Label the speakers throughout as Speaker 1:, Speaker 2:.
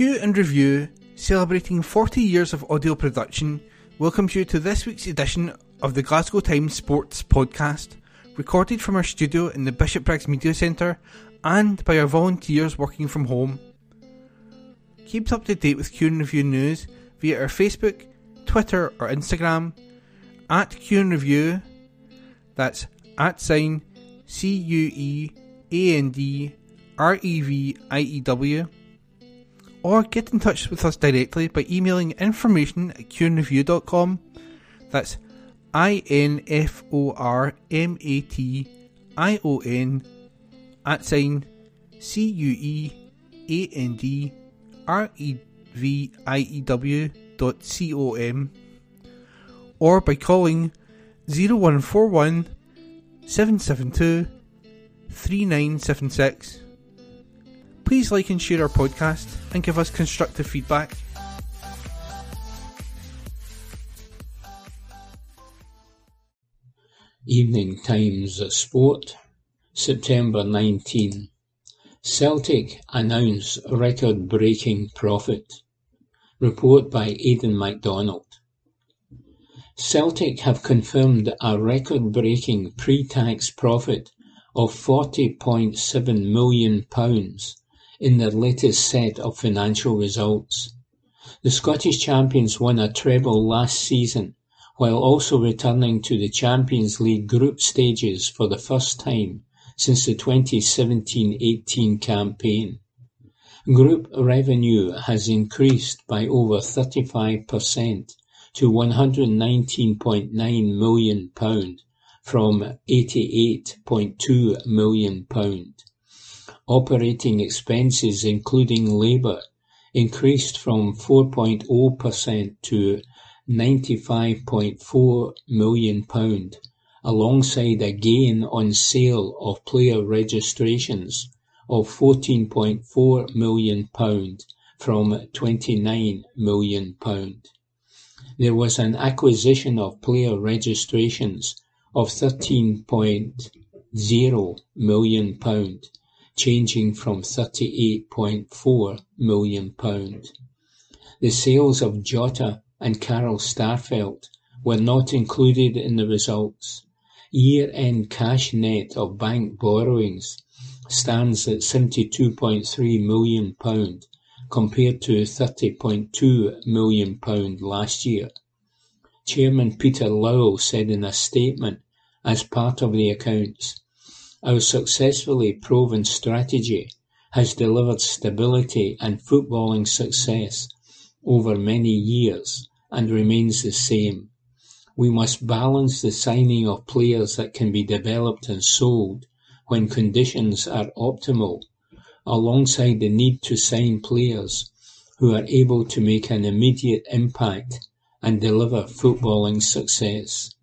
Speaker 1: Cue and Review, celebrating 40 years of audio production, welcomes you to this week's edition of the Glasgow Times Sports Podcast, recorded from our studio in the Bishopbriggs Media Centre and by our volunteers working from home. Keep up to date with Cue and Review news via our Facebook, Twitter, or Instagram at Cue and Review. That's at sign C U E A N D R E V I E W or get in touch with us directly by emailing information at cueandreview.com. That's I N F O R M A T I O N at sign C U E A N D R E V I E W dot C O M or by calling 0141 772 3976 Please like and share our podcast and give us constructive feedback.
Speaker 2: Evening Times Sport, September 19. Celtic announce record breaking profit. Report by Aidan MacDonald. Celtic have confirmed a record breaking pre tax profit of £40.7 million in their latest set of financial results. The Scottish champions won a treble last season while also returning to the Champions League group stages for the first time since the 2017-18 campaign. Group revenue has increased by over 35% to £119.9 million from £88.2 million. Operating expenses including labour increased from 4.0% to £95.4 million, alongside a gain on sale of player registrations of £14.4 million from £29 million. There was an acquisition of player registrations of £13.0 million changing from £38.4 million. The sales of Jota and Carl Starfelt were not included in the results. Year-end cash net of bank borrowings stands at £72.3 million compared to £30.2 million last year. Chairman Peter Lawwell said in a statement as part of the accounts our successfully proven strategy has delivered stability and footballing success over many years and remains the same. We must balance the signing of players that can be developed and sold when conditions are optimal, alongside the need to sign players who are able to make an immediate impact and deliver footballing success.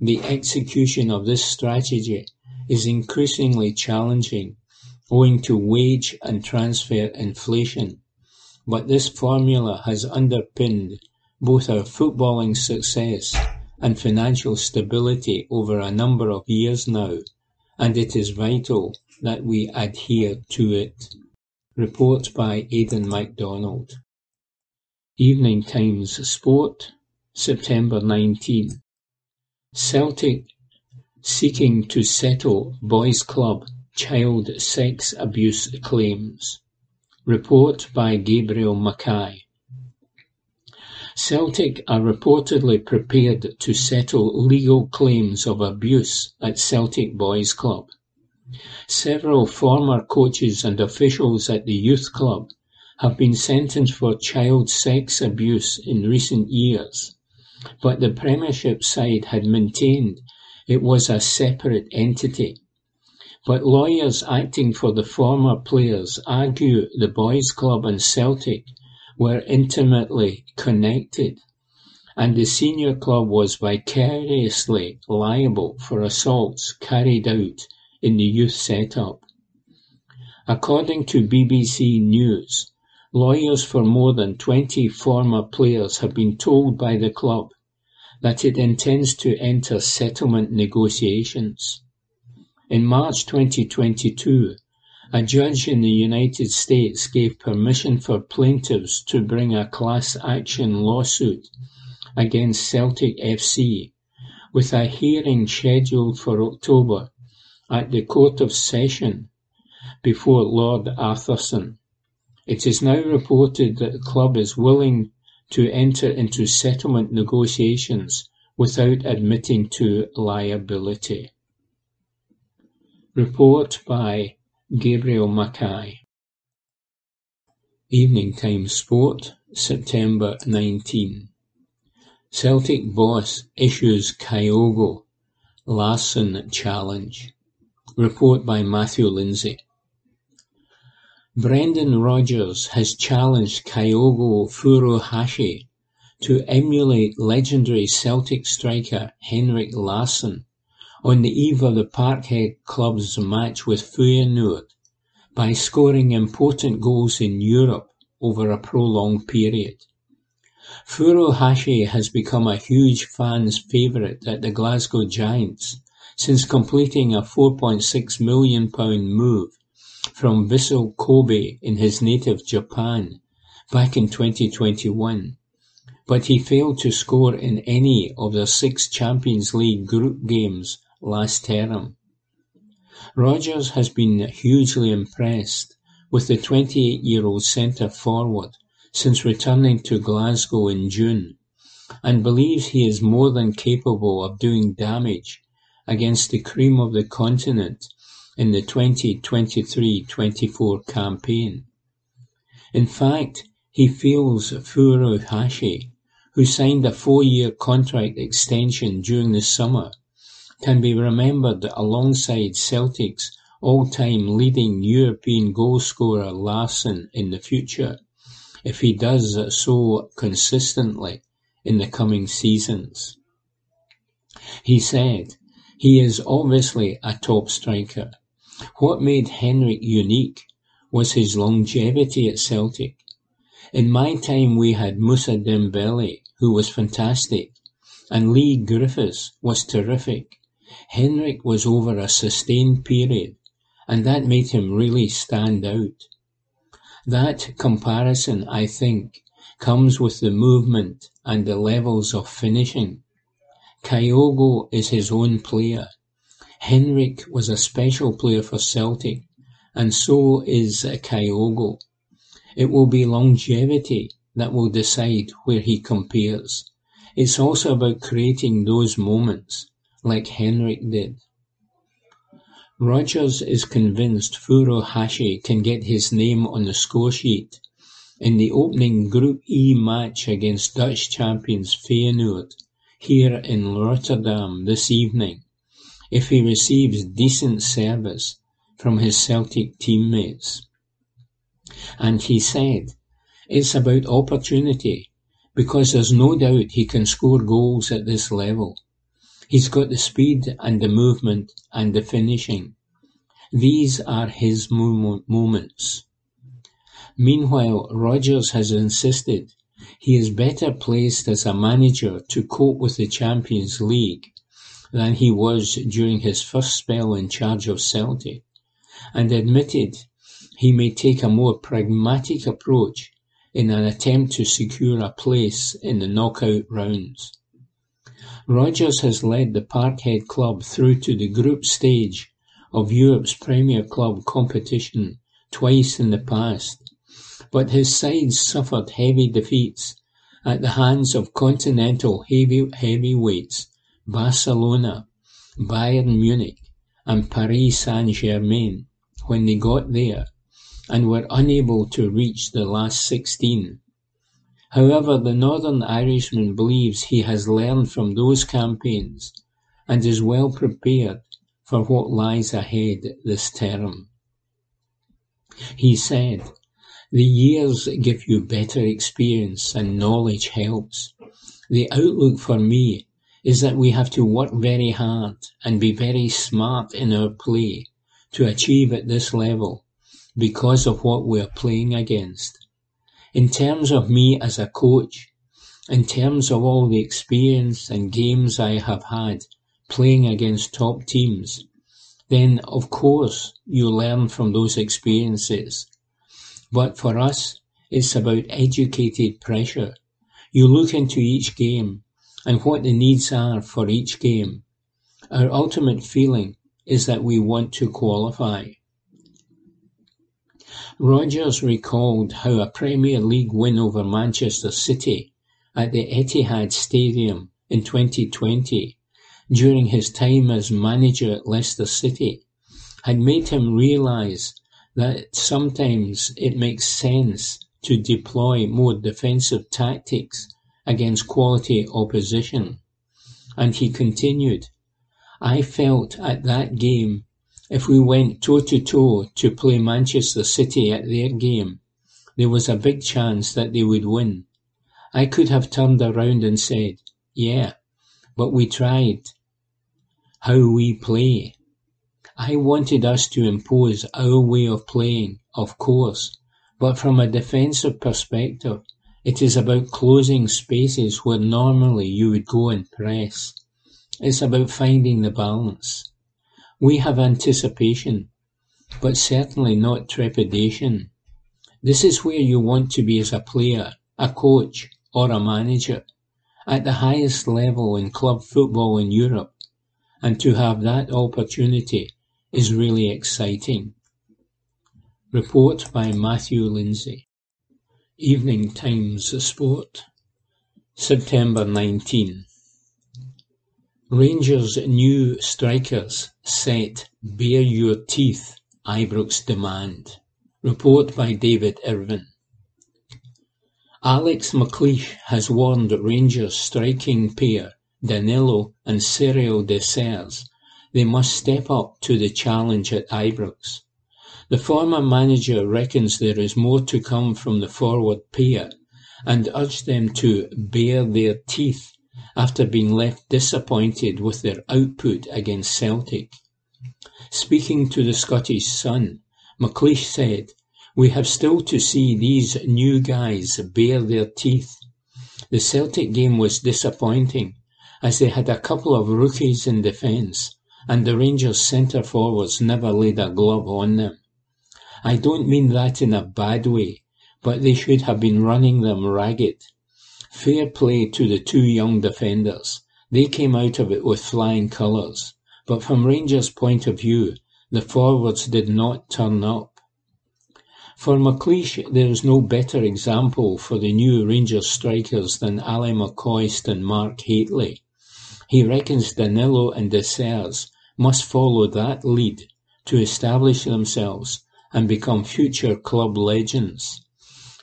Speaker 2: The execution of this strategy is increasingly challenging owing to wage and transfer inflation, but this formula has underpinned both our footballing success and financial stability over a number of years now, and it is vital that we adhere to it. Report by Aidan MacDonald. Evening Times Sport, September 19. Celtic seeking to settle Boys Club child sex abuse claims. Report by Gabriel Mackay. Celtic are reportedly prepared to settle legal claims of abuse at Celtic Boys Club. Several former coaches and officials at the youth club have been sentenced for child sex abuse in recent years, but the Premiership side had maintained it was a separate entity. But lawyers acting for the former players argue the boys' club and Celtic were intimately connected, and the senior club was vicariously liable for assaults carried out in the youth setup. According to BBC News, lawyers for more than 20 former players have been told by the club that it intends to enter settlement negotiations. In March 2022, A judge in the United States gave permission for plaintiffs to bring a class action lawsuit against Celtic FC, with a hearing scheduled for October at the Court of Session before Lord Arthurson. It is now reported that the club is willing to enter into settlement negotiations without admitting to liability. Report by Gabriel Mackay. Evening Time Sport, September 19. Celtic boss issues Kyogo Larsson challenge. Report by Matthew Lindsay. Brendan Rodgers has challenged Kyogo Furuhashi to emulate legendary Celtic striker Henrik Larsson on the eve of the Parkhead club's match with Feyenoord by scoring important goals in Europe over a prolonged period. Furuhashi has become a huge fan's favourite at the Glasgow Giants since completing a £4.6 million move from Vissel Kobe in his native Japan back in 2021 but he failed to score in any of the six Champions League group games last term. Rodgers has been hugely impressed with the 28-year-old centre-forward since returning to Glasgow in June and believes he is more than capable of doing damage against the cream of the continent in the 2023-24 campaign. In fact, he feels Furuhashi, who signed a four-year contract extension during the summer, can be remembered alongside Celtic's all-time leading European goalscorer Larsson in the future, if he does so consistently in the coming seasons. He said, he is obviously a top striker. What made Henrik unique was his longevity at Celtic. In my time we had Moussa Dembele, who was fantastic, and Leigh Griffiths was terrific. Henrik was over a sustained period, and that made him really stand out. That comparison, I think, comes with the movement and the levels of finishing. Kyogo is his own player. Henrik was a special player for Celtic, and so is Kyogo. It will be longevity that will decide where he compares. It's also about creating those moments like Henrik did. Rodgers is convinced Furuhashi can get his name on the scoresheet in the opening Group E match against Dutch champions Feyenoord here in Rotterdam this evening if he receives decent service from his Celtic teammates. And he said, it's about opportunity because there's no doubt he can score goals at this level. He's got the speed and the movement and the finishing. These are his moments. Meanwhile, Rodgers has insisted he is better placed as a manager to cope with the Champions League than he was during his first spell in charge of Celtic, and admitted he may take a more pragmatic approach in an attempt to secure a place in the knockout rounds. Rodgers has led the Parkhead club through to the group stage of Europe's Premier Club competition twice in the past, but his side suffered heavy defeats at the hands of continental heavy, heavyweights Barcelona, Bayern Munich and Paris Saint-Germain when they got there and were unable to reach the last sixteen. However, the Northern Irishman believes he has learned from those campaigns and is well prepared for what lies ahead this term. He said, The years give you better experience and knowledge helps. The outlook for me is that we have to work very hard and be very smart in our play to achieve at this level because of what we're playing against. In terms of me as a coach, in terms of all the experience and games I have had playing against top teams, then of course you learn from those experiences. But for us, it's about educated pressure. You look into each game and what the needs are for each game. Our ultimate feeling is that we want to qualify. Rodgers recalled how a Premier League win over Manchester City at the Etihad Stadium in 2020 during his time as manager at Leicester City had made him realise that sometimes it makes sense to deploy more defensive tactics against quality opposition. And he continued, I felt at that game if we went toe to toe to play Manchester City at their game, there was a big chance that they would win. I could have turned around and said, yeah, but we tried. How we play. I wanted us to impose our way of playing, of course, but from a defensive perspective, it is about closing spaces where normally you would go and press. It's about finding the balance. We have anticipation, but certainly not trepidation. This is where you want to be as a player, a coach, or a manager, at the highest level in club football in Europe, and to have that opportunity is really exciting. Report by Matthew Lindsay. Evening Times Sport, September 19. Rangers' new strikers set "Bare your teeth" Ibrox demand. Report by David Irvine. Alex McLeish has warned Rangers striking pair Danilo and Cyril Dessers they must step up to the challenge at Ibrox. The former manager reckons there is more to come from the forward pair and urged them to bare their teeth after being left disappointed with their output against Celtic. Speaking to the Scottish Sun, McLeish said, We have still to see these new guys bare their teeth. The Celtic game was disappointing, as they had a couple of rookies in defence, and the Rangers centre forwards never laid a glove on them. I don't mean that in a bad way, but they should have been running them ragged. Fair play to the two young defenders. They came out of it with flying colours. But from Rangers' point of view, the forwards did not turn up. For McLeish, there is no better example for the new Rangers strikers than Ally McCoist and Mark Hateley. He reckons Danilo and Dessers must follow that lead to establish themselves and become future club legends.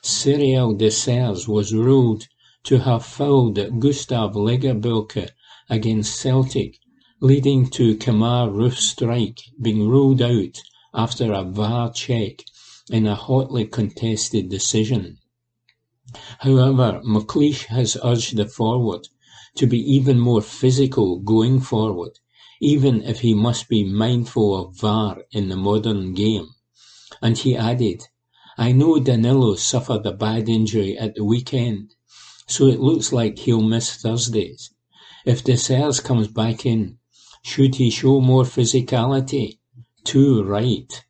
Speaker 2: Cyril Dessers was ruled to have fouled Gustav Lagerbielke against Celtic, leading to Kemar Roofe's strike being ruled out after a VAR check in a hotly contested decision. However, McLeish has urged the forward to be even more physical going forward, even if he must be mindful of VAR in the modern game. And he added, I know Danilo suffered a bad injury at the weekend, so it looks like he'll miss Thursdays. If Dessers comes back in, should he show more physicality? Too right.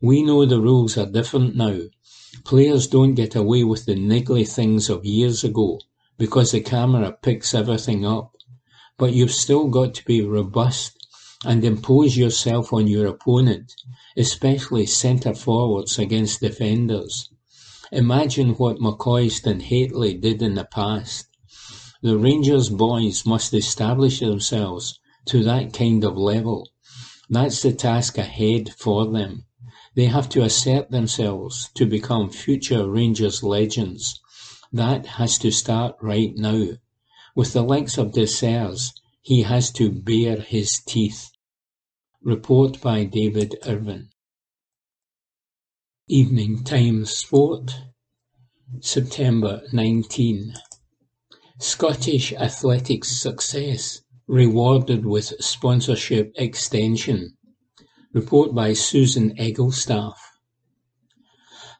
Speaker 2: We know the rules are different now. Players don't get away with the niggly things of years ago because the camera picks everything up. But you've still got to be robust and impose yourself on your opponent, especially centre forwards against defenders. Imagine what McCoist and Hateley did in the past. The Rangers boys must establish themselves to that kind of level. That's the task ahead for them. They have to assert themselves to become future Rangers legends. That has to start right now. With the likes of Dessers, he has to bare his teeth. Report by David Irvine. Evening Times Sport, September 19. Scottish athletics success rewarded with sponsorship extension. Report by Susan Egglestaff.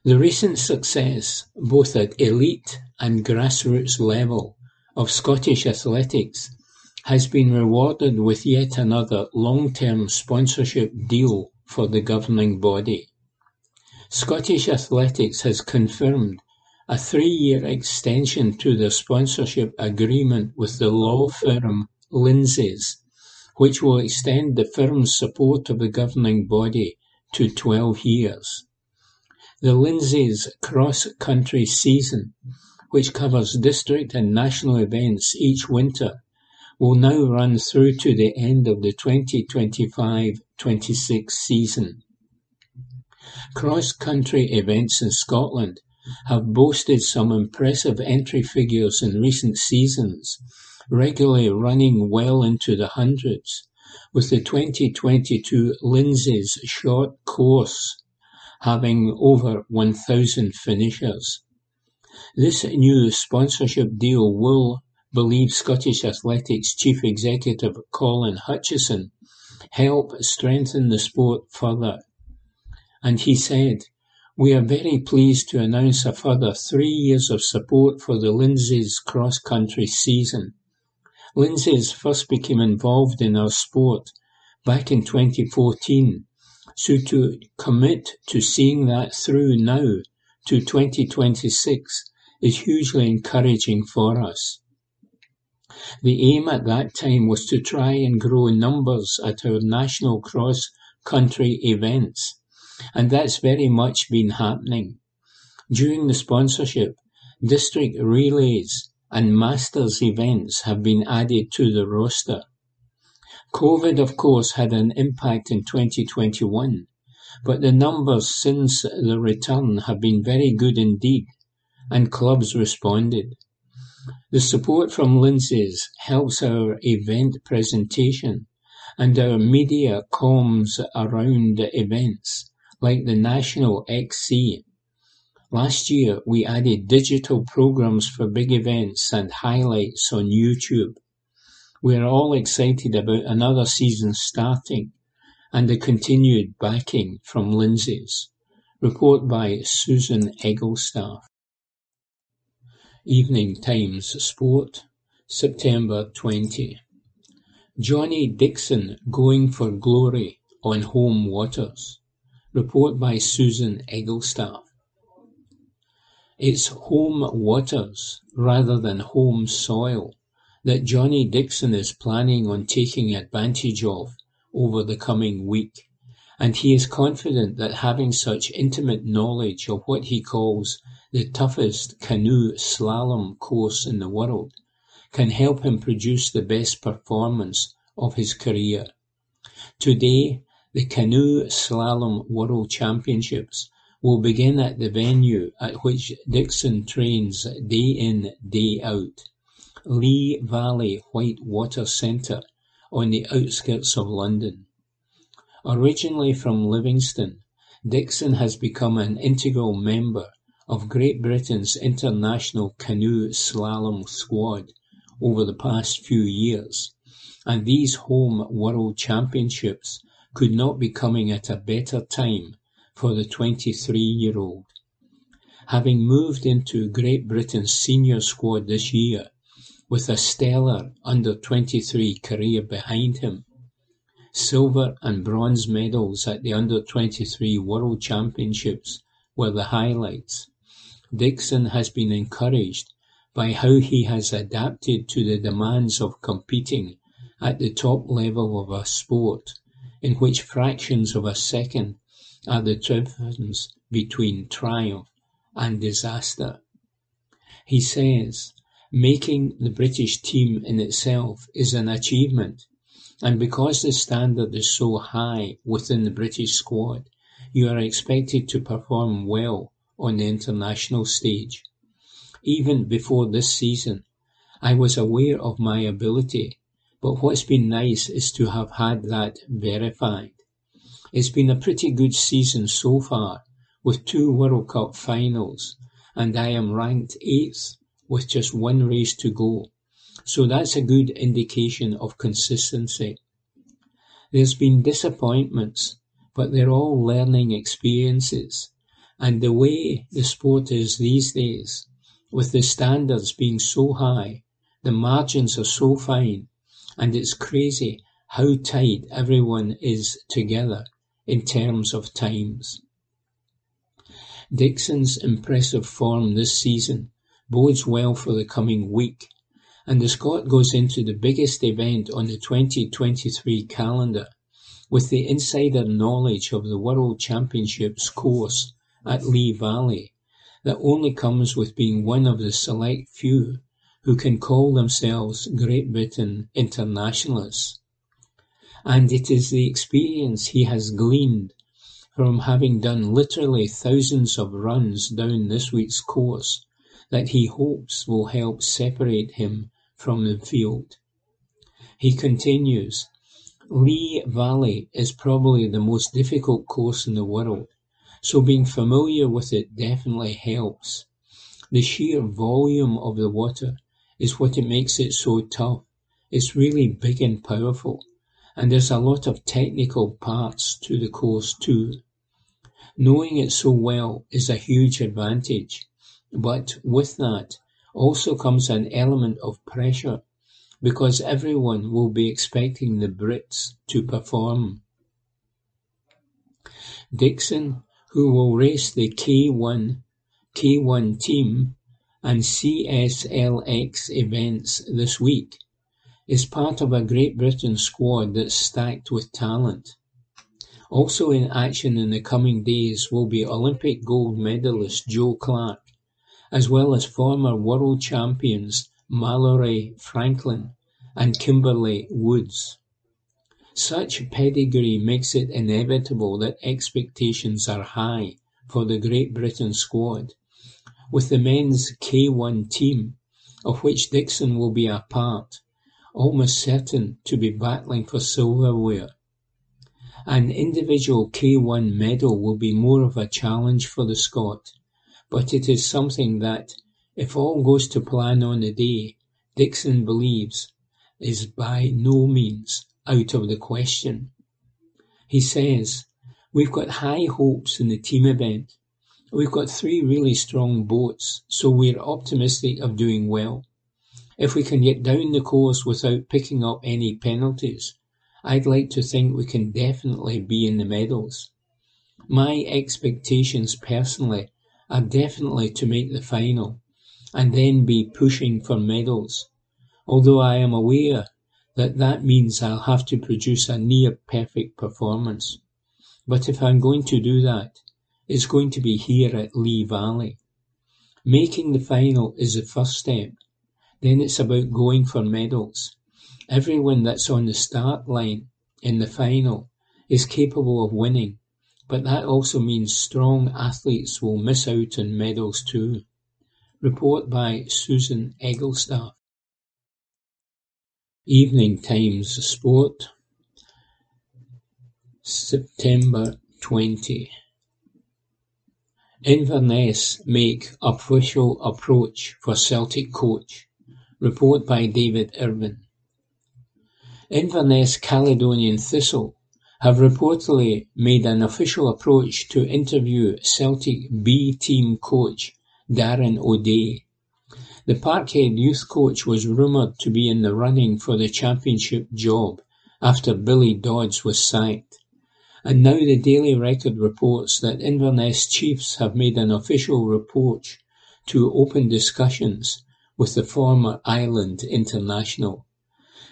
Speaker 2: The recent success, both at elite and grassroots level, of Scottish athletics has been rewarded with yet another long-term sponsorship deal for the governing body. Scottish Athletics has confirmed a three-year extension to their sponsorship agreement with the law firm Lindsay's, which will extend the firm's support of the governing body to 12 years. The Lindsay's cross-country season, which covers district and national events each winter, will now run through to the end of the 2025-26 season. Cross-country events in Scotland have boasted some impressive entry figures in recent seasons, regularly running well into the hundreds, with the 2022 Lindsay's short course having over 1,000 finishers. This new sponsorship deal will, believe Scottish Athletics Chief Executive Colin Hutchison, help strengthen the sport further. And he said, we are very pleased to announce a further three years of support for the Lindsay's cross-country season. Lindsay's first became involved in our sport back in 2014, so to commit to seeing that through now to 2026 is hugely encouraging for us. The aim at that time was to try and grow numbers at our national cross-country events, and that's very much been happening. During the sponsorship, district relays and masters events have been added to the roster. COVID, of course, had an impact in 2021, but the numbers since the return have been very good indeed, and clubs responded. The support from Lindsay's helps our event presentation and our media comms around events, like the National XC. Last year, we added digital programs for big events and highlights on YouTube. We are all excited about another season starting and the continued backing from Lindsay's. Report by Susan Egglestaff. Evening Times Sport, September 20. Johnny Dixon going for glory on home waters. Report by Susan Egglestaff. It's home waters rather than home soil that Johnny Dixon is planning on taking advantage of over the coming week, and he is confident that having such intimate knowledge of what he calls the toughest canoe slalom course in the world, can help him produce the best performance of his career. Today, the Canoe Slalom World Championships will begin at the venue at which Dixon trains day in, day out, Lee Valley White Water Centre on the outskirts of London. Originally from Livingston, Dixon has become an integral member of Great Britain's international canoe slalom squad over the past few years, and these home World Championships could not be coming at a better time for the 23-year-old. Having moved into Great Britain's senior squad this year, with a stellar under-23 career behind him, silver and bronze medals at the under-23 World Championships were the highlights. Dixon has been encouraged by how he has adapted to the demands of competing at the top level of a sport in which fractions of a second are the difference between triumph and disaster. He says, making the British team in itself is an achievement, and because the standard is so high within the British squad, you are expected to perform well on the international stage. Even before this season, I was aware of my ability, but what's been nice is to have had that verified. It's been a pretty good season so far, with two World Cup finals, and I am ranked eighth with just one race to go. So that's a good indication of consistency. There's been disappointments, but they're all learning experiences. And the way the sport is these days, with the standards being so high, the margins are so fine, and it's crazy how tight everyone is together in terms of times. Dixon's impressive form this season bodes well for the coming week, and the Scot goes into the biggest event on the 2023 calendar with the insider knowledge of the World Championships course at Lee Valley that only comes with being one of the select few who can call themselves Great Britain internationalists. And it is the experience he has gleaned from having done literally thousands of runs down this week's course that he hopes will help separate him from the field. He continues, Lee Valley is probably the most difficult course in the world, so being familiar with it definitely helps. The sheer volume of the water is what it makes it so tough. It's really big and powerful, and there's a lot of technical parts to the course too. Knowing it so well is a huge advantage, but with that also comes an element of pressure because everyone will be expecting the Brits to perform. Dixon, who will race the K1, K1 team and CSLX events this week, is part of a Great Britain squad that's stacked with talent. Also in action in the coming days will be Olympic gold medalist Joe Clarke, as well as former world champions Mallory Franklin and Kimberley Woods. Such pedigree makes it inevitable that expectations are high for the Great Britain squad, with the men's K1 team, of which Dixon will be a part, almost certain to be battling for silverware. An individual K1 medal will be more of a challenge for the Scot, but it is something that, if all goes to plan on the day, Dixon believes is by no means out of the question. He says, We've got high hopes in the team event. We've got three really strong boats, so we're optimistic of doing well. If we can get down the course without picking up any penalties, I'd like to think we can definitely be in the medals. My expectations personally are definitely to make the final and then be pushing for medals, although I am aware that that means I'll have to produce a near perfect performance. But if I'm going to do that, it's going to be here at Lee Valley. Making the final is the first step. Then it's about going for medals. Everyone that's on the start line in the final is capable of winning, but that also means strong athletes will miss out on medals too. Report by Susan Egglestaff. Evening Times Sport, September 20. Inverness make official approach for Celtic coach. Report by David Irvine. Inverness Caledonian Thistle have reportedly made an official approach to interview Celtic B team coach Darren O'Dea. The Parkhead youth coach was rumoured to be in the running for the championship job after Billy Dodds was sacked. And now the Daily Record reports that Inverness Chiefs have made an official approach to open discussions with the former Ireland international.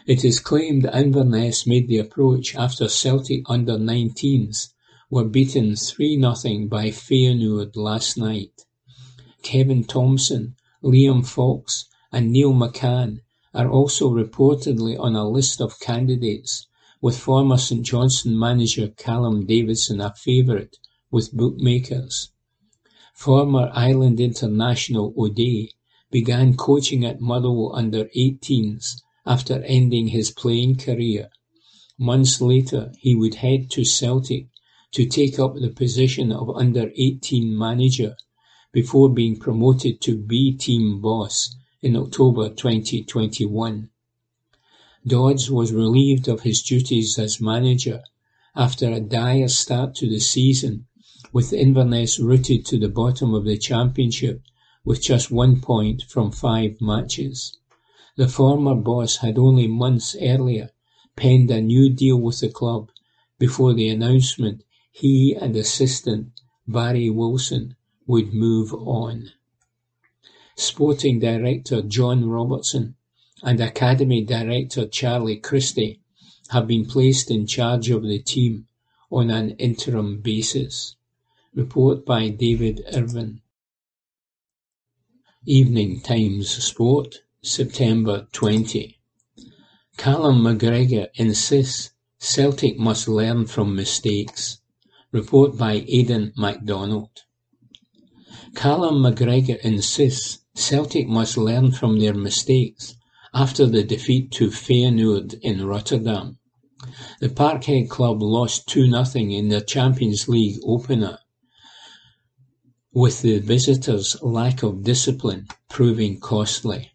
Speaker 2: It is claimed Inverness made the approach after Celtic under-19s were beaten 3-0 by Feyenoord last night. Kevin Thomson, Liam Fox and Neil McCann are also reportedly on a list of candidates, with former St Johnstone manager Callum Davidson a favourite with bookmakers. Former Ireland international O'Dea began coaching at Motherwell under-18s after ending his playing career. Months later he would head to Celtic to take up the position of under-18 manager before being promoted to B-team boss in October 2021. Dodds was relieved of his duties as manager after a dire start to the season, with Inverness rooted to the bottom of the championship with just one point from five matches. The former boss had only months earlier penned a new deal with the club before the announcement he and assistant Barry Wilson would move on. Sporting director John Robertson and academy director Charlie Christie have been placed in charge of the team on an interim basis. Report by David Irvine. Evening Times Sport, September 20. Callum McGregor insists Celtic must learn from mistakes. Report by Aidan MacDonald. Callum McGregor insists Celtic must learn from their mistakes after the defeat to Feyenoord in Rotterdam. The Parkhead club lost 2-0 in their Champions League opener with the visitors' lack of discipline proving costly.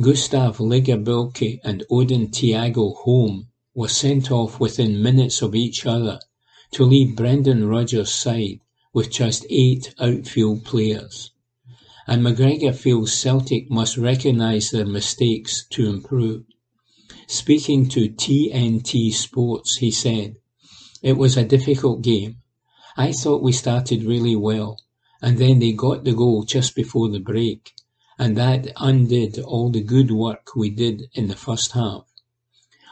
Speaker 2: Gustav Lagerbielke and Odin Thiago Holm were sent off within minutes of each other to leave Brendan Rodgers' side with just eight outfield players. And McGregor feels Celtic must recognise their mistakes to improve. Speaking to TNT Sports, he said, It was a difficult game. I thought we started really well and then they got the goal just before the break, and that undid all the good work we did in the first half.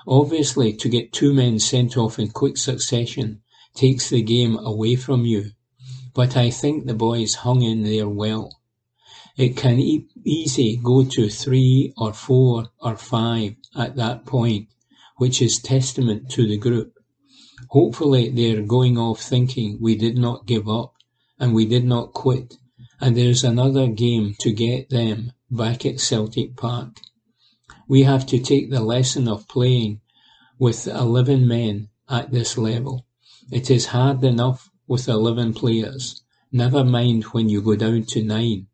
Speaker 2: Obviously, to get two men sent off in quick succession takes the game away from you, but I think the boys hung in there well. It can e- easy go to three or four or five at that point, which is testament to the group. Hopefully they are going off thinking we did not give up and we did not quit, and there's another game to get them back at Celtic Park. We have to take the lesson of playing with eleven men at this level. It is hard enough with eleven players, never mind when you go down to nine.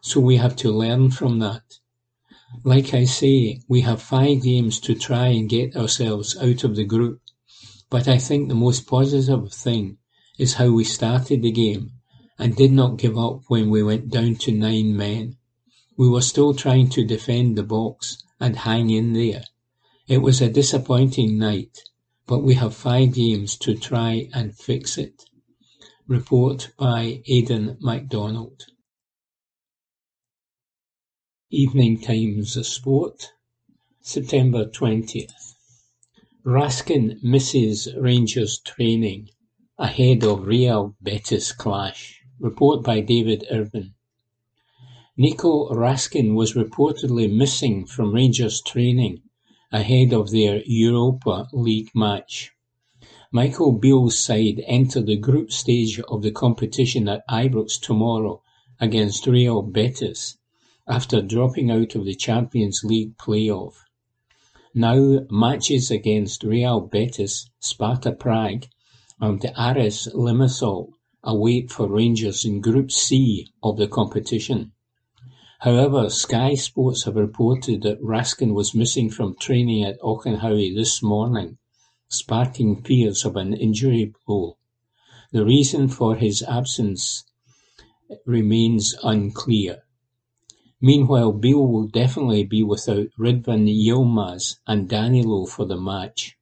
Speaker 2: So we have to learn from that. Like I say, we have five games to try and get ourselves out of the group. But I think the most positive thing is how we started the game and did not give up when we went down to nine men. We were still trying to defend the box and hang in there. It was a disappointing night, but we have five games to try and fix it. Report by Aidan MacDonald. Evening Times Sport, September 20th. Raskin misses Rangers training ahead of Real Betis clash. Report by David Irvine. Nico Raskin was reportedly missing from Rangers training ahead of their Europa League match. Michael Beale's side enter the group stage of the competition at Ibrox tomorrow against Real Betis after dropping out of the Champions League playoff. Now matches against Real Betis, Sparta Prague and the Aris Limassol await for Rangers in Group C of the competition. However, Sky Sports have reported that Raskin was missing from training at Auchenhowie this morning, sparking fears of an injury blow. The reason for his absence remains unclear. Meanwhile, Beale will definitely be without Ridvan Yilmaz and Danilo for the match.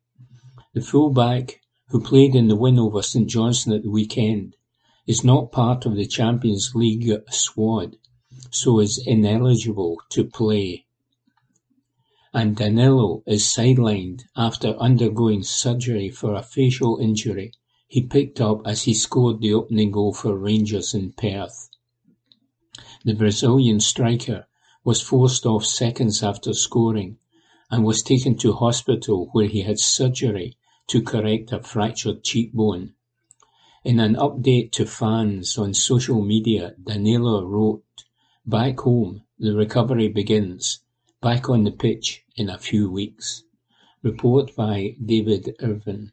Speaker 2: The fullback, who played in the win over St Johnstone at the weekend, is not part of the Champions League squad, so is ineligible to play. And Danilo is sidelined after undergoing surgery for a facial injury he picked up as he scored the opening goal for Rangers in Perth. The Brazilian striker was forced off seconds after scoring and was taken to hospital where he had surgery to correct a fractured cheekbone. In an update to fans on social media, Danilo wrote, Back home, the recovery begins. Back on the pitch in a few weeks. Report by David Irvine.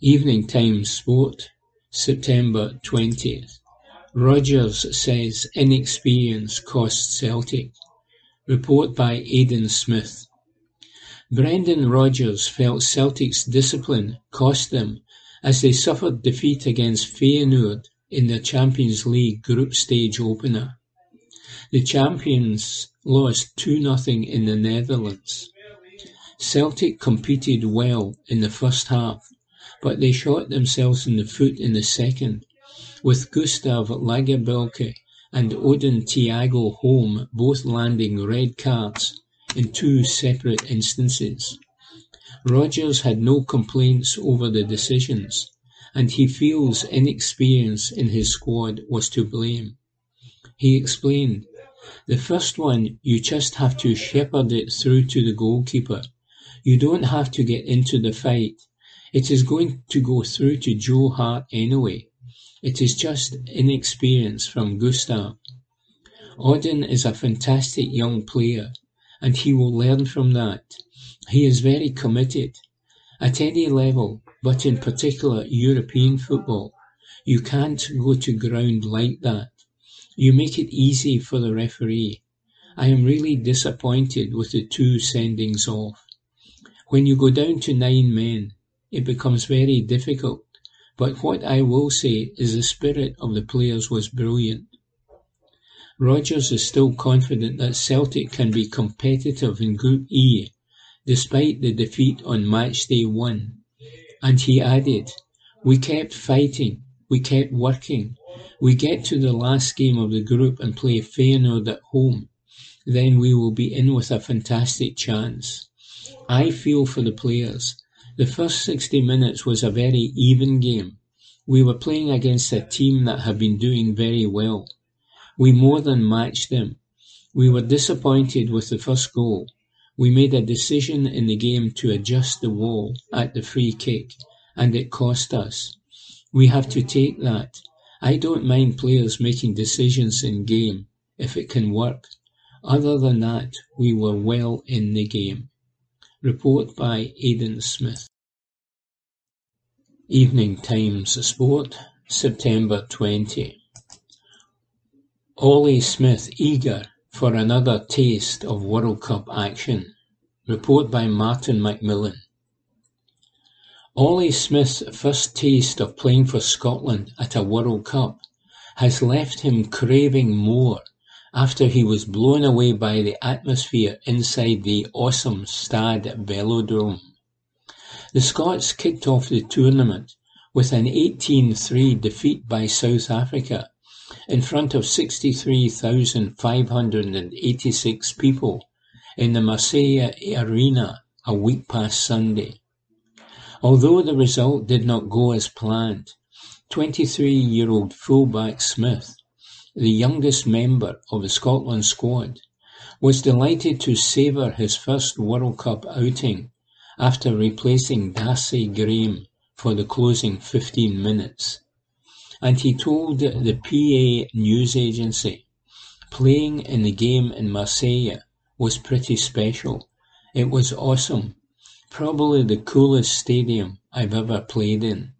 Speaker 2: Evening Times Sport, September 20th. Rodgers says inexperience costs Celtic. Report by Aidan Smith. Brendan Rodgers felt Celtic's discipline cost them as they suffered defeat against Feyenoord in the Champions League group stage opener. The Champions lost 2-0 in the Netherlands. Celtic competed well in the first half, but they shot themselves in the foot in the second, with Gustav Lagerbielke and Odin Thiago Holm both landing red cards in two separate instances. Rodgers had no complaints over the decisions, and he feels inexperience in his squad was to blame. He explained, The first one, you just have to shepherd it through to the goalkeeper. You don't have to get into the fight. It is going to go through to Joe Hart anyway. It is just inexperience from Gustav. Odin is a fantastic young player, and he will learn from that. He is very committed. At any level, but in particular European football, you can't go to ground like that. You make it easy for the referee. I am really disappointed with the two sendings off. When you go down to nine men, it becomes very difficult, but what I will say is the spirit of the players was brilliant. Rodgers is still confident that Celtic can be competitive in Group E despite the defeat on matchday one, and he added, We kept fighting, we kept working, we get to the last game of the group and play Feyenoord at home, then we will be in with a fantastic chance. I feel for the players. The first 60 minutes was a very even game. We were playing against a team that had been doing very well. We more than matched them. We were disappointed with the first goal, we made a decision in the game to adjust the wall at the free kick, and it cost us. We have to take that. I don't mind players making decisions in game, if it can work. Other than that, we were well in the game. Report by Aidan Smith. Evening Times Sport, September 20. Ollie Smith eager for another taste of World Cup action. Report by Martin McMillan. Ollie Smith's first taste of playing for Scotland at a World Cup has left him craving more after he was blown away by the atmosphere inside the awesome Stade Velodrome. The Scots kicked off the tournament with an 18-3 defeat by South Africa in front of 63,586 people in the Marseille Arena a week past Sunday. Although the result did not go as planned, 23-year-old fullback Smith, the youngest member of the Scotland squad, was delighted to savour his first World Cup outing after replacing Darcy Graham for the closing 15 minutes and he told the PA news agency, playing in the game in Marseille was pretty special. It was awesome. Probably the coolest stadium I've ever played in.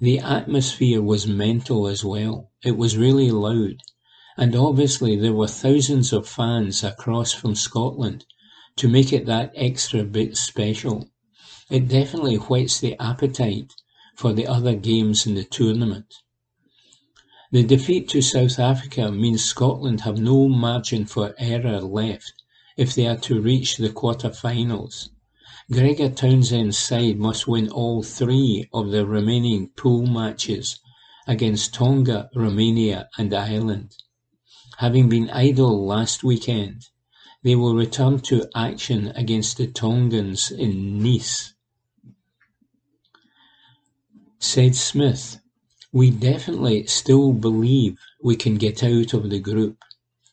Speaker 2: The atmosphere was mental as well. It was really loud. And obviously there were thousands of fans across from Scotland to make it that extra bit special. It definitely whets the appetite for the other games in the tournament. The defeat to South Africa means Scotland have no margin for error left if they are to reach the quarter-finals. Gregor Townsend's side must win all three of the remaining pool matches against Tonga, Romania and Ireland. Having been idle last weekend, they will return to action against the Tongans in Nice. Said Smith, We definitely still believe we can get out of the group.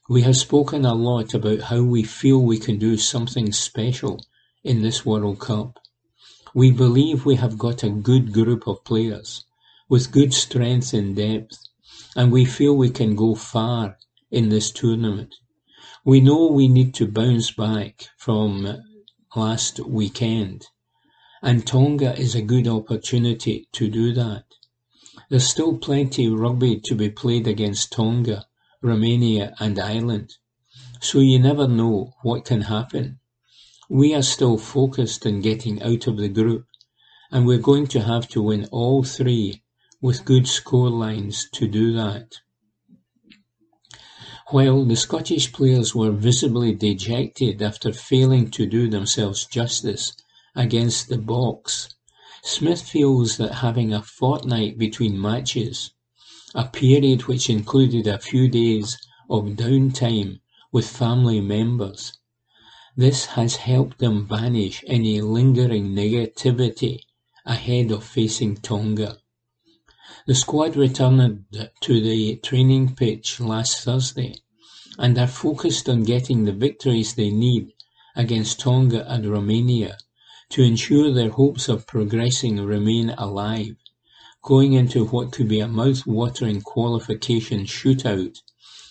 Speaker 2: We have spoken a lot about how we feel we can do something special in this World Cup. We believe we have got a good group of players with good strength and depth, and we feel we can go far in this tournament. We know we need to bounce back from last weekend and Tonga is a good opportunity to do that. There's still plenty of rugby to be played against Tonga, Romania and Ireland, so you never know what can happen. We are still focused on getting out of the group, and we're going to have to win all three with good score lines to do that. While the Scottish players were visibly dejected after failing to do themselves justice against the Boks, Smith feels that having a fortnight between matches, a period which included a few days of downtime with family members, this has helped them banish any lingering negativity ahead of facing Tonga. The squad returned to the training pitch last Thursday and are focused on getting the victories they need against Tonga and Romania to ensure their hopes of progressing remain alive, going into what could be a mouth-watering qualification shootout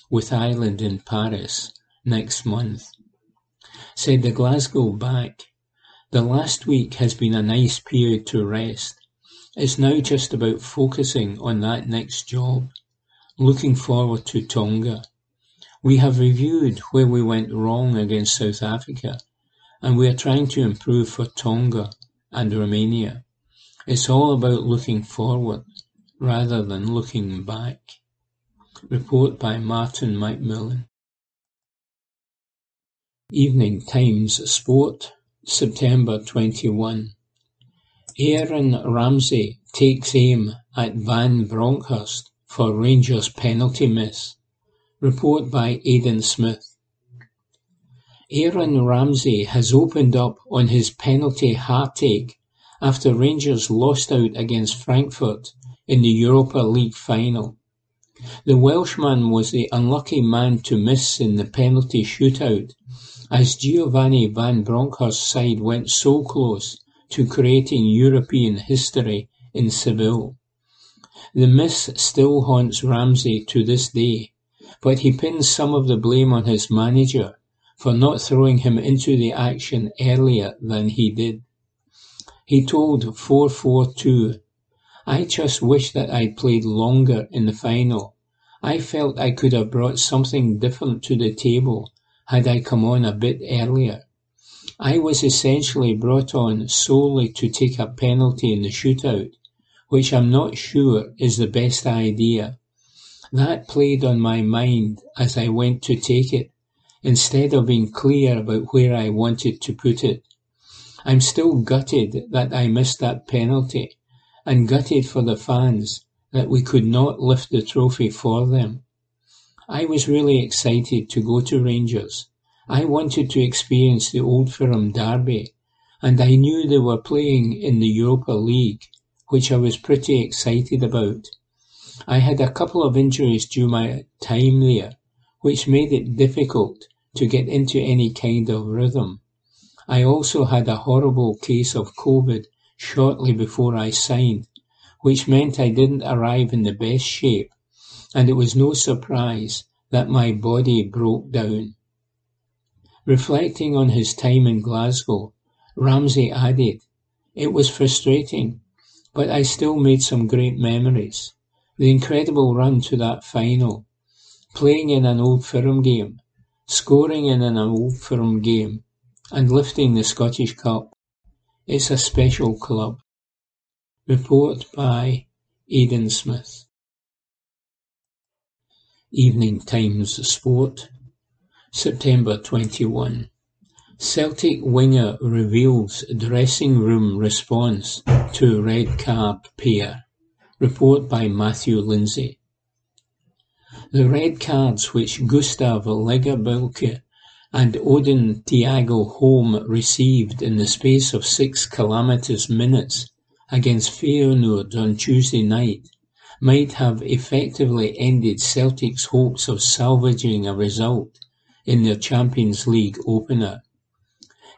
Speaker 2: with Ireland in Paris next month. Said the Glasgow back, the last week has been a nice period to rest it's now just about focusing on that next job, looking forward to Tonga. We have reviewed where we went wrong against South Africa, and we are trying to improve for Tonga and Romania. It's all about looking forward rather than looking back. Report by Martin McMillan. Evening Times Sport, September 21. Aaron Ramsey takes aim at Van Bronckhorst for Rangers penalty miss. Report by Aidan Smith. Aaron Ramsey has opened up on his penalty heartache after Rangers lost out against Frankfurt in the Europa League final. The Welshman was the unlucky man to miss in the penalty shootout as Giovanni Van Bronckhorst's side went so close to creating European history in Seville. The miss still haunts Ramsey to this day, but he pins some of the blame on his manager for not throwing him into the action earlier than he did. He told 442, I just wish that I'd played longer in the final. I felt I could have brought something different to the table had I come on a bit earlier. I was essentially brought on solely to take a penalty in the shootout, which I'm not sure is the best idea. That played on my mind as I went to take it, instead of being clear about where I wanted to put it. I'm still gutted that I missed that penalty, and gutted for the fans that we could not lift the trophy for them. I was really excited to go to Rangers I wanted to experience the Old Firm derby, and I knew they were playing in the Europa League, which I was pretty excited about. I had a couple of injuries during my time there, which made it difficult to get into any kind of rhythm. I also had a horrible case of COVID shortly before I signed, which meant I didn't arrive in the best shape, and it was no surprise that my body broke down. Reflecting on his time in Glasgow, Ramsey added, It was frustrating, but I still made some great memories. The incredible run to that final, playing in an Old Firm game, scoring in an Old Firm game, and lifting the Scottish Cup. It's a special club. Report by Aidan Smith. Evening Times Sport, September twenty-one. Celtic winger reveals dressing room response to red card pair. Report by Matthew Lindsay. The red cards which Gustav Lagerbielke and Odin Thiago Holm received in the space of six calamitous minutes against Feyenoord on Tuesday night might have effectively ended Celtic's hopes of salvaging a result in their Champions League opener.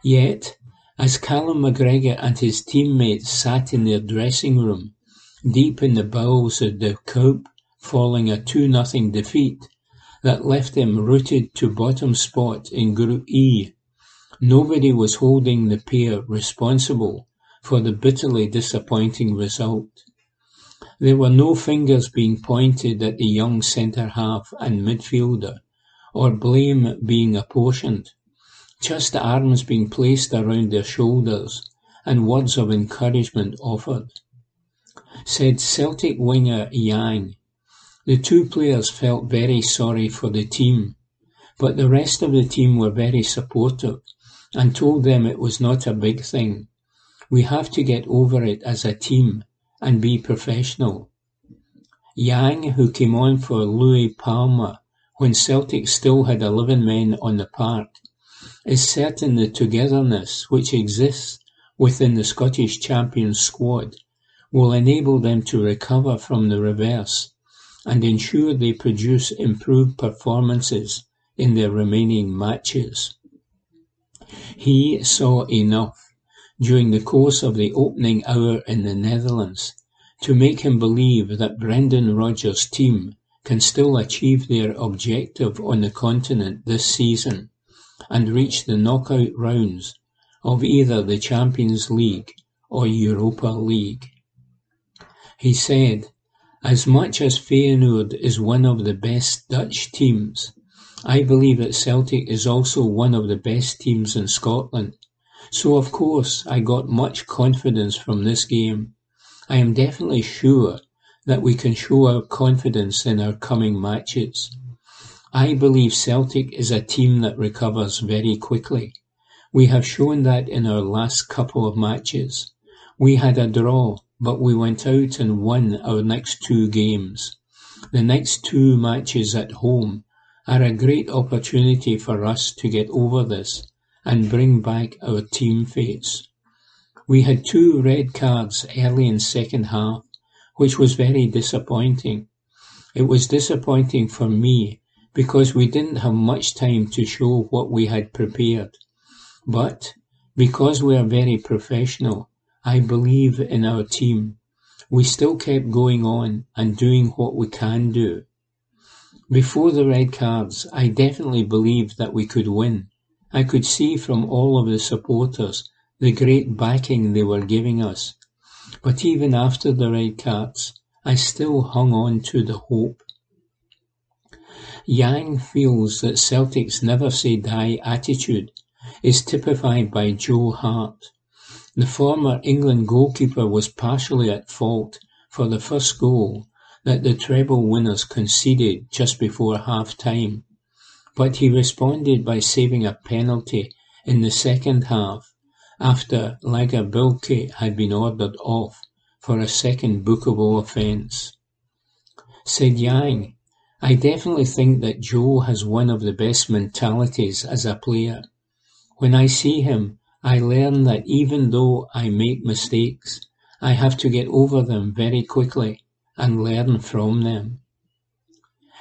Speaker 2: Yet, as Callum McGregor and his teammates sat in their dressing room, deep in the bowels of the Kuip following a 2 0 defeat that left them rooted to bottom spot in Group E, nobody was holding the pair responsible for the bitterly disappointing result. There were no fingers being pointed at the young centre half and midfielder or blame being apportioned, just arms being placed around their shoulders and words of encouragement offered. Said Celtic winger Yang, The two players felt very sorry for the team, but the rest of the team were very supportive and told them it was not a big thing. We have to get over it as a team and be professional. Yang, who came on for Luis Palma when Celtic still had eleven men on the park, is certain the togetherness which exists within the Scottish champions squad will enable them to recover from the reverse and ensure they produce improved performances in their remaining matches. He saw enough during the course of the opening hour in the Netherlands to make him believe that Brendan Rodgers' team can still achieve their objective on the continent this season and reach the knockout rounds of either the Champions League or Europa League. He said, As much as Feyenoord is one of the best Dutch teams, I believe that Celtic is also one of the best teams in Scotland. So of course I got much confidence from this game I am definitely sure that we can show our confidence in our coming matches. I believe Celtic is a team that recovers very quickly. We have shown that in our last couple of matches. We had a draw, but we went out and won our next two games. The next two matches at home are a great opportunity for us to get over this and bring back our team fates. We had two red cards early in second half, which was very disappointing. It was disappointing for me because we didn't have much time to show what we had prepared. But because we are very professional, I believe in our team. We still kept going on and doing what we can do. Before the red cards, I definitely believed that we could win. I could see from all of the supporters the great backing they were giving us. But even after the red cards, I still hung on to the hope. Yang feels that Celtic's never say die attitude is typified by Joe Hart. The former England goalkeeper was partially at fault for the first goal that the treble winners conceded just before half time, but he responded by saving a penalty in the second half after Lagerbielke had been ordered off for a second bookable offence. Said Yang, I definitely think that Joe has one of the best mentalities as a player. When I see him, I learn that even though I make mistakes, I have to get over them very quickly and learn from them.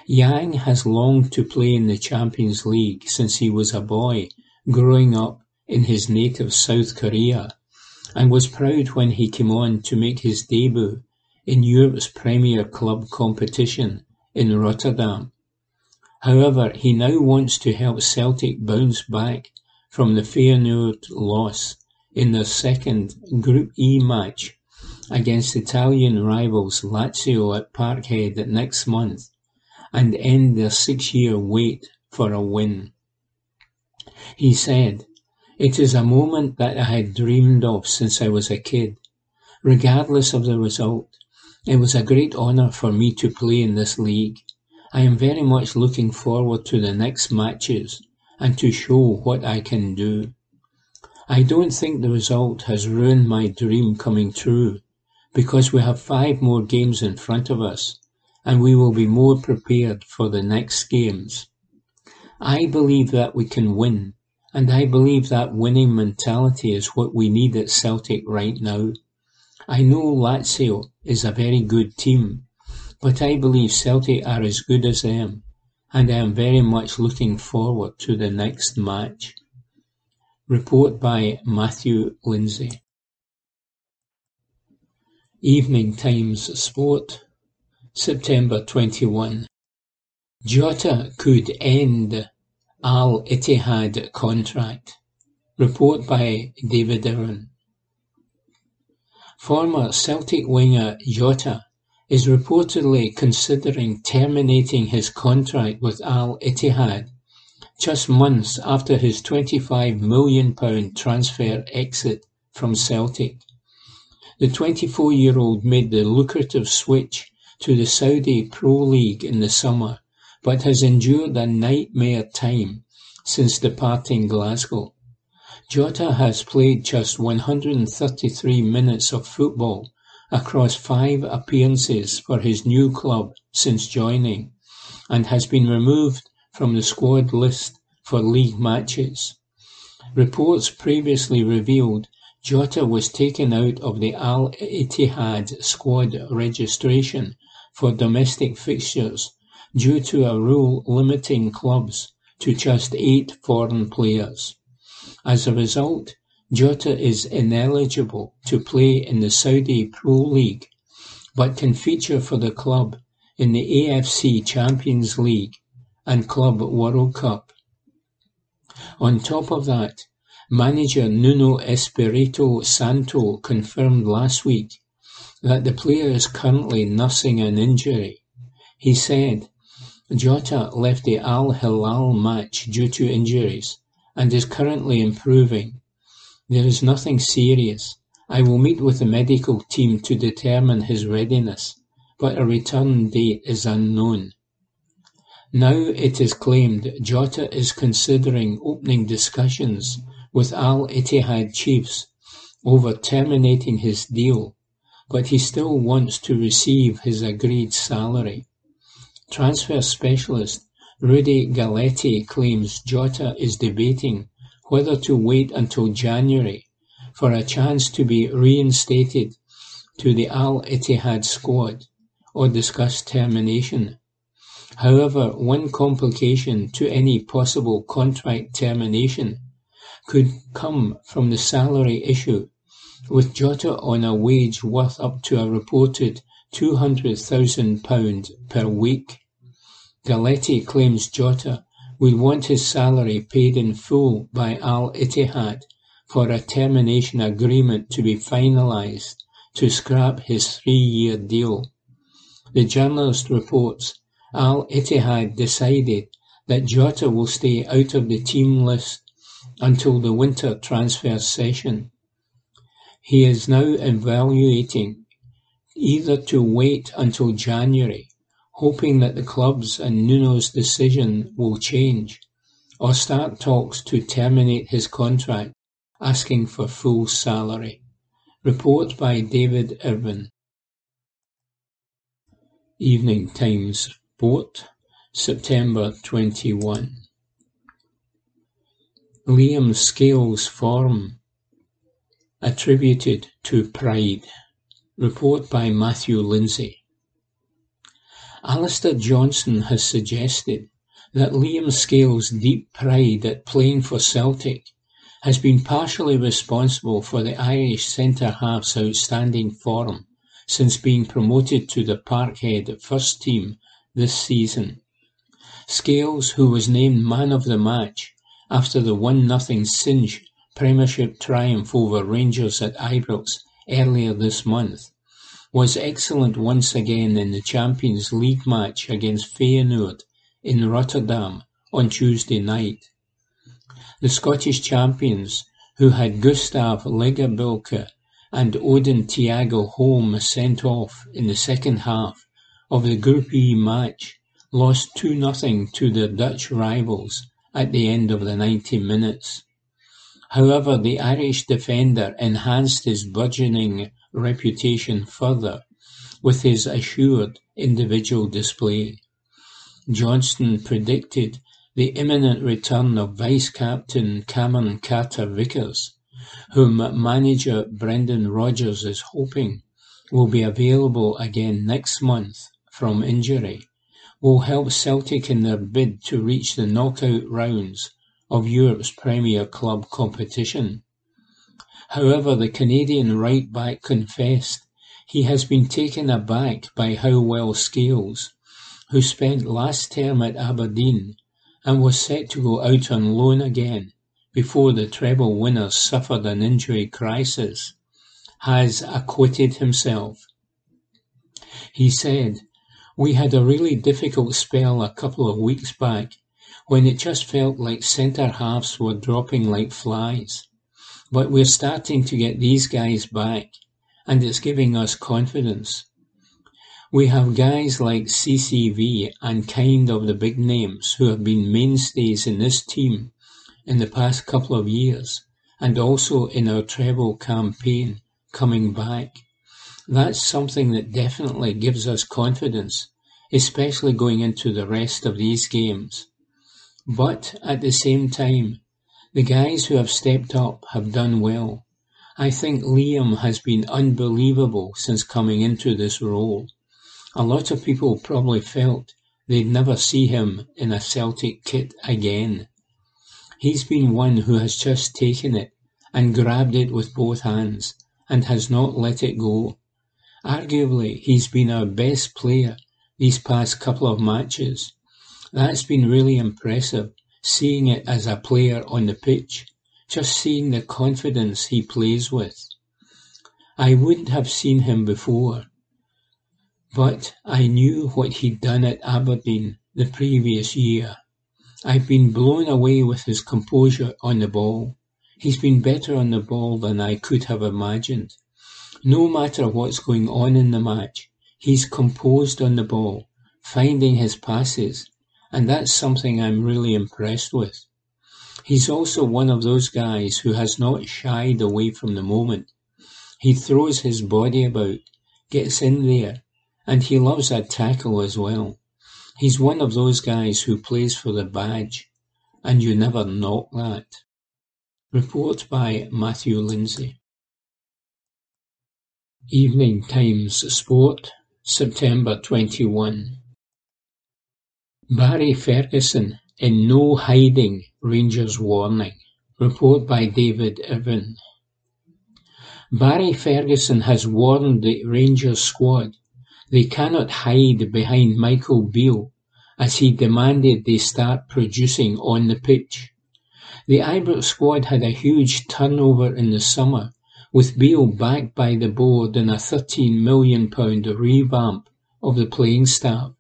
Speaker 2: Yang has longed to play in the Champions League since he was a boy, growing up in his native South Korea, and was proud when he came on to make his debut in Europe's premier club competition in Rotterdam. However, he now wants to help Celtic bounce back from the Feyenoord loss in their second Group E match against Italian rivals Lazio at Parkhead next month and end their six-year wait for a win. He said, it is a moment that I had dreamed of since I was a kid. Regardless of the result, it was a great honour for me to play in this league. I am very much looking forward to the next matches and to show what I can do. I don't think the result has ruined my dream coming true because we have five more games in front of us and we will be more prepared for the next games. I believe that we can win and I believe that winning mentality is what we need at Celtic right now. I know Lazio is a very good team, but I believe Celtic are as good as them, and I am very much looking forward to the next match. Report by Matthew Lindsay. Evening Times Sport, September 21. Jota could end Al Ittihad contract. Report by David Irvine. Former Celtic winger Jota is reportedly considering terminating his contract with Al Ittihad just months after his £25 million transfer exit from Celtic. The 24-year-old made the lucrative switch to the Saudi Pro League in the summer, but has endured a nightmare time since departing Glasgow. Jota has played just 133 minutes of football across five appearances for his new club since joining, and has been removed from the squad list for league matches. Reports previously revealed Jota was taken out of the Al Ittihad squad registration for domestic fixtures due to a rule limiting clubs to just eight foreign players. As a result, Jota is ineligible to play in the Saudi Pro League, but can feature for the club in the AFC Champions League and Club World Cup. On top of that, manager Nuno Espirito Santo confirmed last week that the player is currently nursing an injury. He said, Jota left the Al Hilal match due to injuries and is currently improving. There is nothing serious. I will meet with the medical team to determine his readiness, but a return date is unknown. Now it is claimed Jota is considering opening discussions with Al Ittihad chiefs over terminating his deal, but he still wants to receive his agreed salary. Transfer specialist Rudy Galletti claims Jota is debating whether to wait until January for a chance to be reinstated to the Al Ittihad squad or discuss termination. However, one complication to any possible contract termination could come from the salary issue, with Jota on a wage worth up to a reported £200,000 per week. Galletti claims Jota would want his salary paid in full by Al Ittihad for a termination agreement to be finalised to scrap his three-year deal. The journalist reports Al Ittihad decided that Jota will stay out of the team list until the winter transfer session. He is now evaluating either to wait until January hoping that the club's and Nuno's decision will change, or start talks to terminate his contract, asking for full salary. Report by David Irvine. Evening Times Sport, September 21. Liam Scales' form attributed to pride. Report by Matthew Lindsay. Alistair Johnston has suggested that Liam Scales' deep pride at playing for Celtic has been partially responsible for the Irish centre-half's outstanding form since being promoted to the Parkhead first team this season. Scales, who was named man of the match after the 1-0 cinch Premiership triumph over Rangers at Ibrox earlier this month, was excellent once again in the Champions League match against Feyenoord in Rotterdam on Tuesday night. The Scottish champions, who had Gustav Lagerbielke and Odin Thiago Holm sent off in the second half of the Group E match, lost 2-0 to their Dutch rivals at the end of the 90 minutes. However, the Irish defender enhanced his burgeoning reputation further with his assured individual display. Johnston predicted the imminent return of vice-captain Cameron Carter-Vickers, whom manager Brendan Rodgers is hoping will be available again next month from injury, will help Celtic in their bid to reach the knockout rounds of Europe's premier club competition. However, the Canadian right-back confessed he has been taken aback by how well Scales, who spent last term at Aberdeen and was set to go out on loan again before the treble winners suffered an injury crisis, has acquitted himself. He said, We had a really difficult spell a couple of weeks back when it just felt like centre halves were dropping like flies. But we're starting to get these guys back, and it's giving us confidence. We have guys like CCV and kind of the big names who have been mainstays in this team in the past couple of years and also in our treble campaign coming back. That's something that definitely gives us confidence, especially going into the rest of these games. But at the same time, the guys who have stepped up have done well. I think Liam has been unbelievable since coming into this role. A lot of people probably felt they'd never see him in a Celtic kit again. He's been one who has just taken it and grabbed it with both hands and has not let it go. Arguably, he's been our best player these past couple of matches. That's been really impressive, seeing it as a player on the pitch, just seeing the confidence he plays with. I wouldn't have seen him before, but I knew what he'd done at Aberdeen the previous year. I've been blown away with his composure on the ball. He's been better on the ball than I could have imagined. No matter what's going on in the match, he's composed on the ball, finding his passes, and that's something I'm really impressed with. He's also one of those guys who has not shied away from the moment. He throws his body about, gets in there, and he loves a tackle as well. He's one of those guys who plays for the badge, and you never knock that. Report by Matthew Lindsay. Evening Times Sport, September 21. Barry Ferguson in no hiding Rangers warning. Report by David Irvine. Barry Ferguson has warned the Rangers squad they cannot hide behind Michael Beale as he demanded they start producing on the pitch. The Ibrox squad had a huge turnover in the summer, with Beale backed by the board in a £13 million revamp of the playing staff.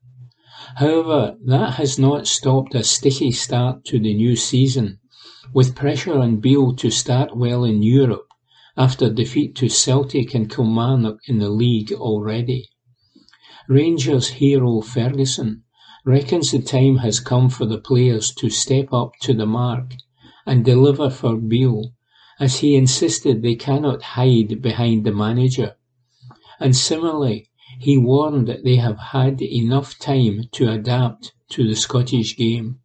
Speaker 2: However, that has not stopped a sticky start to the new season, with pressure on Beale to start well in Europe after defeat to Celtic and Kilmarnock in the league already. Rangers hero Ferguson reckons the time has come for the players to step up to the mark and deliver for Beale, as he insisted they cannot hide behind the manager. And similarly, he warned that they have had enough time to adapt to the Scottish game.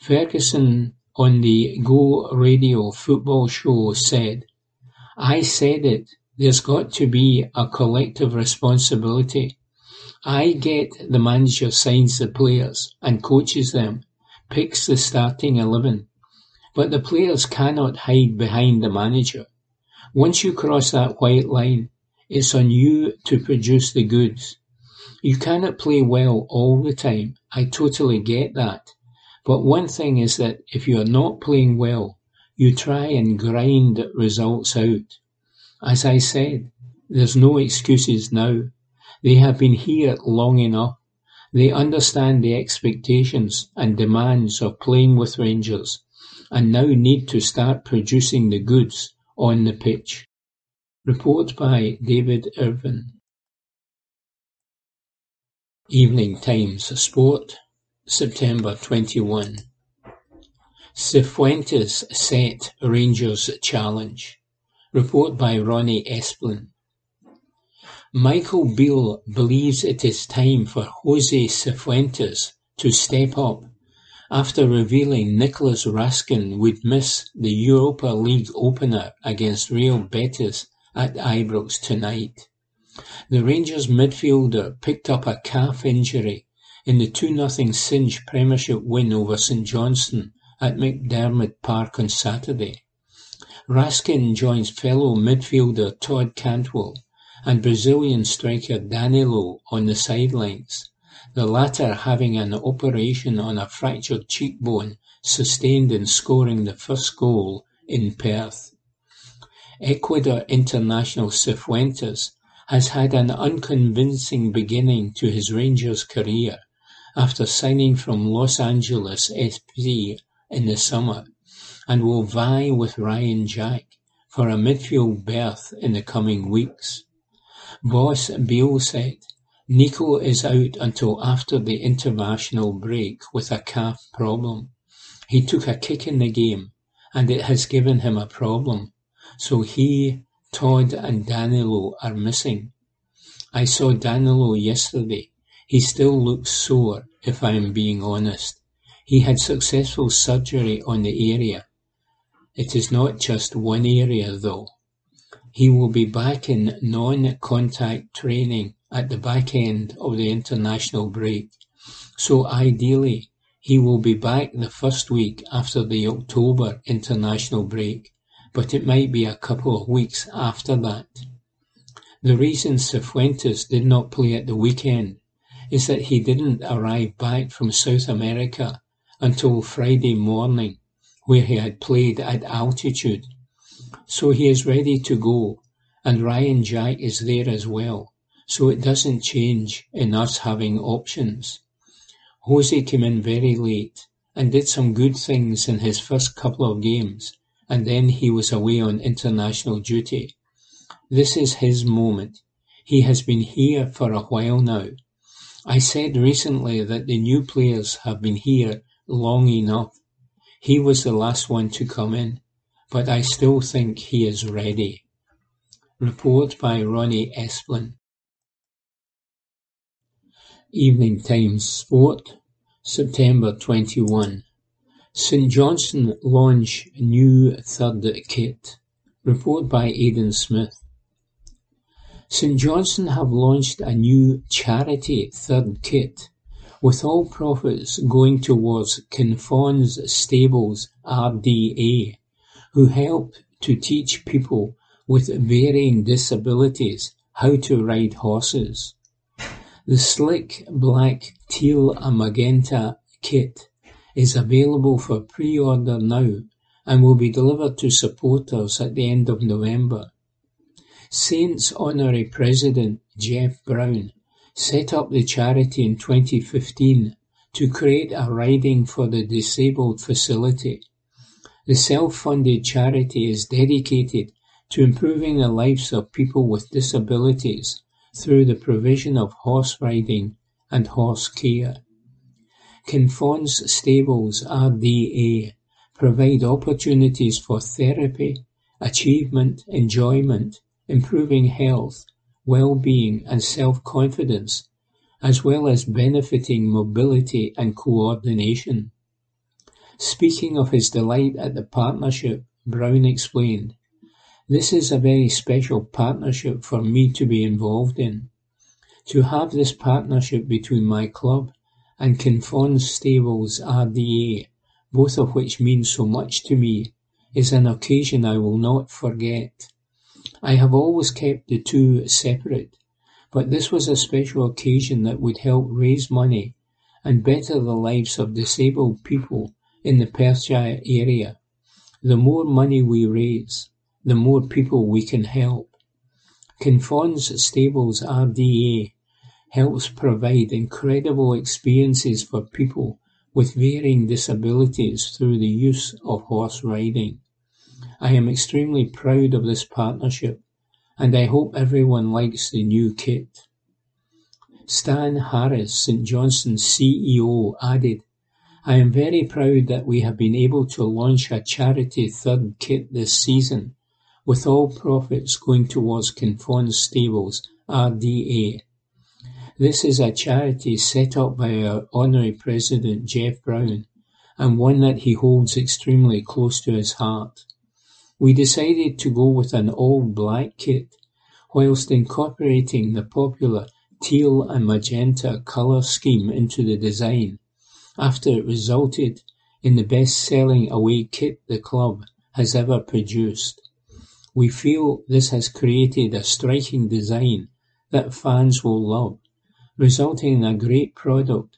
Speaker 2: Ferguson on the Go Radio football show said, I said it, there's got to be a collective responsibility I get the manager signs the players and coaches them, picks the starting eleven, but the players cannot hide behind the manager. Once you cross that white line, it's on you to produce the goods. You cannot play well all the time. I totally get that. But one thing is that if you are not playing well, you try and grind results out. As I said, there's no excuses now. They have been here long enough. They understand the expectations and demands of playing with Rangers and now need to start producing the goods on the pitch. Report by David Irvine. Evening Times Sport, September 21. Cifuentes set Rangers challenge. Report by Ronnie Esplin. Michael Beale believes it is time for Jose Cifuentes to step up after revealing Nicolas Raskin would miss the Europa League opener against Real Betis at Ibrox tonight. The Rangers midfielder picked up a calf injury in the 2-0 cinch Premiership win over St Johnstone at McDiarmid Park on Saturday. Raskin joins fellow midfielder Todd Cantwell and Brazilian striker Danilo on the sidelines, the latter having an operation on a fractured cheekbone sustained in scoring the first goal in Perth. Ecuador international Cifuentes has had an unconvincing beginning to his Rangers career after signing from Los Angeles FC in the summer and will vie with Ryan Jack for a midfield berth in the coming weeks. Boss Beale said, Nico is out until after the international break with a calf problem. He took a kick in the game, and it has given him a problem, so he, Todd and Danilo are missing. I saw Danilo yesterday. He still looks sore, if I am being honest. He had successful surgery on the area. It is not just one area though. He will be back in non-contact training at the back end of the international break, so ideally he will be back the first week after the October international break, but it might be a couple of weeks after that. The reason Cifuentes did not play at the weekend is that he didn't arrive back from South America until Friday morning, where he had played at altitude. So he is ready to go, and Ryan Jack is there as well, so it doesn't change in us having options. Jose came in very late and did some good things in his first couple of games, and then he was away on international duty. This is his moment. He has been here for a while now. I said recently that the new players have been here long enough. He was the last one to come in, but I still think he is ready. Report by Ronnie Esplin. Evening Times Sport, September 21. St Johnstone launch new third kit. Report by Aidan Smith. St Johnstone have launched a new charity third kit, with all profits going towards Kinfauns Stables RDA, who help to teach people with varying disabilities how to ride horses. The Slick Black Teal and Magenta kit is available for pre-order now and will be delivered to supporters at the end of November. Saints Honorary President Geoff Brown set up the charity in 2015 to create a riding for the disabled facility. The self-funded charity is dedicated to improving the lives of people with disabilities through the provision of horse riding and horse care. Kinfauns Stables RDA provide opportunities for therapy, achievement, enjoyment, improving health, well-being and self-confidence, as well as benefiting mobility and coordination. Speaking of his delight at the partnership, Brown explained, this is a very special partnership for me to be involved in. To have this partnership between my club and Kinfauns Stables RDA, both of which mean so much to me, is an occasion I will not forget. I have always kept the two separate, but this was a special occasion that would help raise money and better the lives of disabled people in the Perthshire area. The more money we raise, the more people we can help. Kinfauns Stables RDA helps provide incredible experiences for people with varying disabilities through the use of horse riding. I am extremely proud of this partnership and I hope everyone likes the new kit. Stan Harris, St Johnstone's CEO, added, I am very proud that we have been able to launch a charity third kit this season with all profits going towards Kinfauns Stables RDA. This is a charity set up by our Honorary President Geoff Brown and one that he holds extremely close to his heart. We decided to go with an all-black kit whilst incorporating the popular teal and magenta colour scheme into the design after it resulted in the best-selling away kit the club has ever produced. We feel this has created a striking design that fans will love, resulting in a great product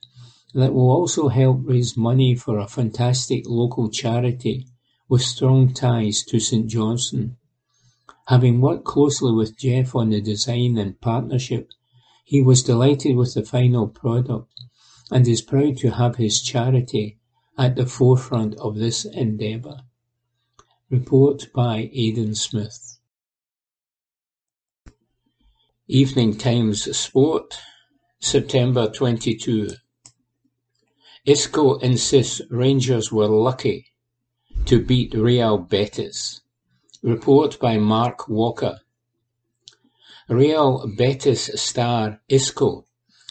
Speaker 2: that will also help raise money for a fantastic local charity with strong ties to St Johnstone. Having worked closely with Geoff on the design and partnership, he was delighted with the final product and is proud to have his charity at the forefront of this endeavour. Report by Aidan Smith. Evening Times Sport, September 22. Isco insists Rangers were lucky to beat Real Betis. Report by Mark Walker. Real Betis star Isco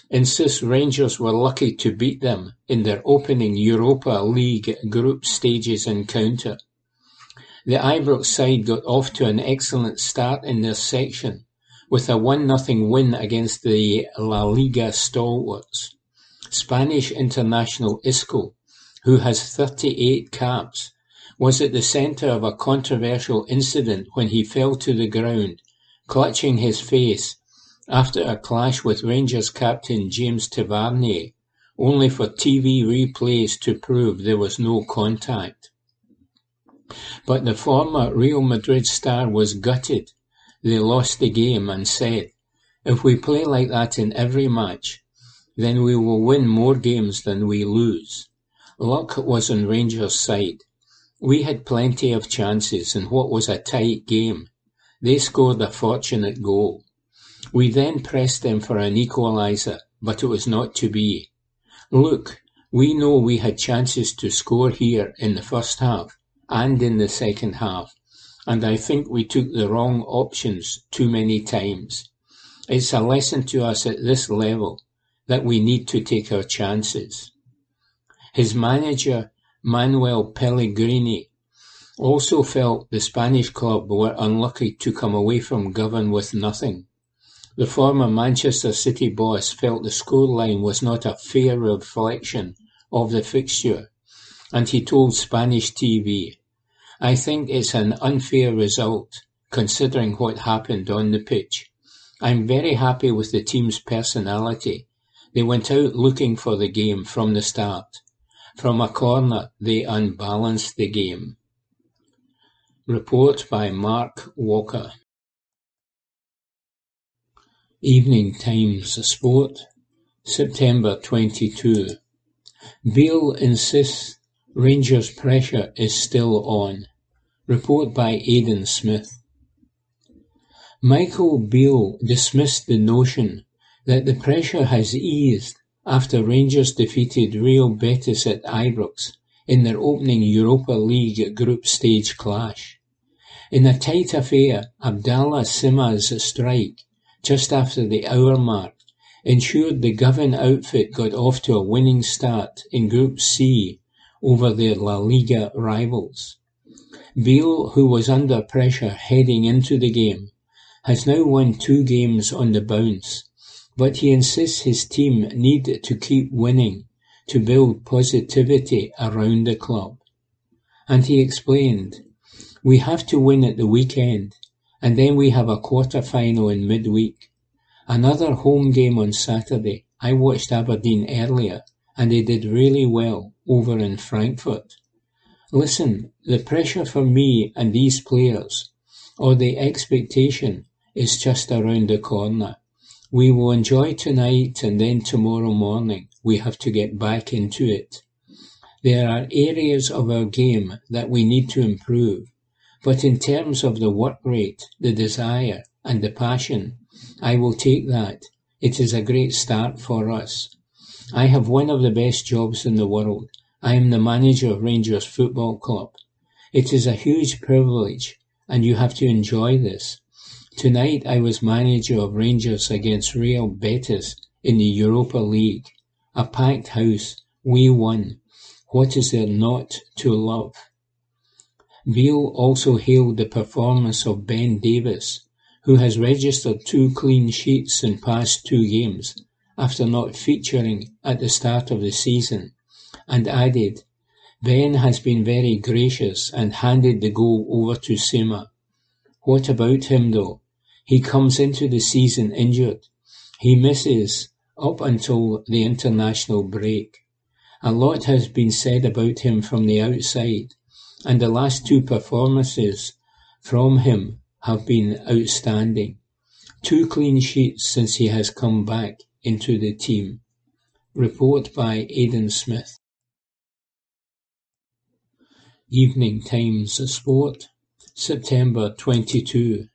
Speaker 2: insists Rangers were lucky to beat them in their opening Europa League group stages encounter. The Ibrox side got off to an excellent start in their section with a one-nothing win against the La Liga stalwarts. Spanish international Isco, who has thirty-eight caps, was at the centre of a controversial incident when he fell to the ground, clutching his face after a clash with Rangers captain James Tavernier, only for TV replays to prove there was no contact. But the former Real Madrid star was gutted they lost the game and said, If we play like that in every match, then we will win more games than we lose. Luck was on Rangers' side. We had plenty of chances in what was a tight game. They scored a fortunate goal. We then pressed them for an equaliser, but it was not to be. Look, we know we had chances to score here in the first half and in the second half, and I think we took the wrong options too many times. It's a lesson to us at this level that we need to take our chances. His manager, Manuel Pellegrini, also felt the Spanish club were unlucky to come away from Govan with nothing. The former Manchester City boss felt the scoreline was not a fair reflection of the fixture, and he told Spanish TV, I think it's an unfair result, considering what happened on the pitch. I'm very happy with the team's personality. They went out looking for the game from the start. From a corner, they unbalanced the game. Report by Mark Walker. Evening Times Sport, September 22. Beale insists Rangers pressure is still on. Report by Aidan Smith. Michael Beale dismissed the notion that the pressure has eased after Rangers defeated Real Betis at Ibrox in their opening Europa League group stage clash. In a tight affair, Abdallah Sima's strike just after the hour mark, ensured the Govan outfit got off to a winning start in Group C over their La Liga rivals. Beale, who was under pressure heading into the game, has now won two games on the bounce, but he insists his team need to keep winning to build positivity around the club. And he explained, we have to win at the weekend and then we have a quarter-final in midweek. Another home game on Saturday. I watched Aberdeen earlier, and they did really well over in Frankfurt. Listen, the pressure for me and these players, or the expectation, is just around the corner. We will enjoy tonight and then tomorrow morning we have to get back into it. There are areas of our game that we need to improve, but in terms of the work rate, the desire, and the passion, I will take that. It is a great start for us. I have one of the best jobs in the world. I am the manager of Rangers Football Club. It is a huge privilege, and you have to enjoy this. Tonight I was manager of Rangers against Real Betis in the Europa League. A packed house. We won. What is there not to love? Beale also hailed the performance of Ben Davies, who has registered two clean sheets in past two games after not featuring at the start of the season, and added, Ben has been very gracious and handed the goal over to Sima. What about him though? He comes into the season injured. He misses up until the international break. A lot has been said about him from the outside, and the last two performances from him have been outstanding. Two clean sheets since he has come back into the team. Report by Aidan Smith. Evening Times Sport, September 22.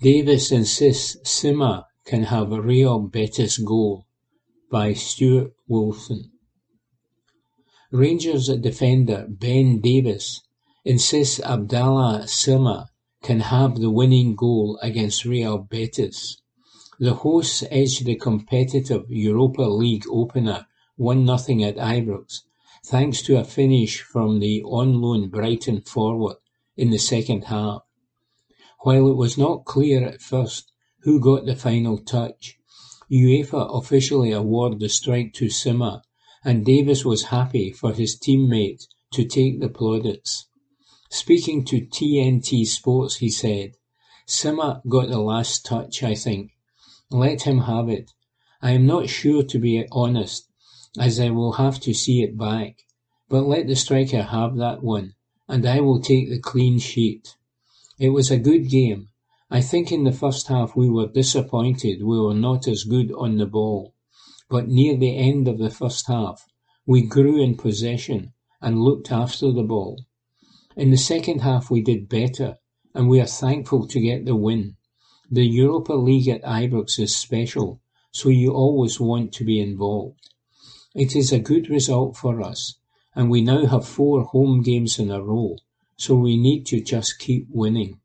Speaker 2: Davies insists Sima can have a Real Betis goal. by Stuart Wilson. Rangers defender Ben Davies insists Abdallah Sima can have the winning goal against Real Betis. The hosts edged the competitive Europa League opener 1-0 at Ibrox, thanks to a finish from the on-loan Brighton forward in the second half. While it was not clear at first who got the final touch, UEFA officially awarded the strike to Sima and Davies was happy for his teammate to take the plaudits. Speaking to TNT Sports he said, Sima got the last touch, I think. Let him have it. I am not sure to be honest, as I will have to see it back, but let the striker have that one, and I will take the clean sheet. It was a good game. I think in the first half we were disappointed we were not as good on the ball. But near the end of the first half, we grew in possession and looked after the ball. In the second half we did better, and we are thankful to get the win. The Europa League at Ibrox is special, so you always want to be involved. It is a good result for us, and we now have four home games in a row, so we need to just keep winning.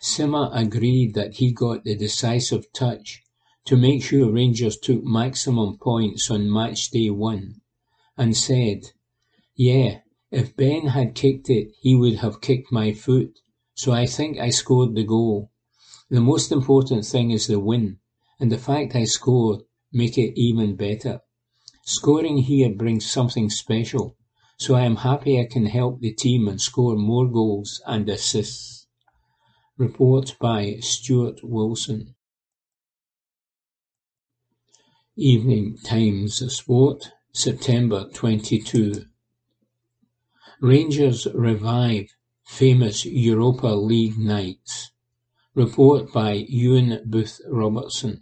Speaker 2: Sima agreed that he got the decisive touch to make sure Rangers took maximum points on match day one, and said, Yeah, if Ben had kicked it, he would have kicked my foot, so I think I scored the goal. The most important thing is the win, and the fact I scored make it even better. Scoring here brings something special, so I am happy I can help the team and score more goals and assists. Report by Stuart Wilson. Evening Times Sport, September 22. Rangers revive famous Europa League nights. Report by Ewan Booth Robertson.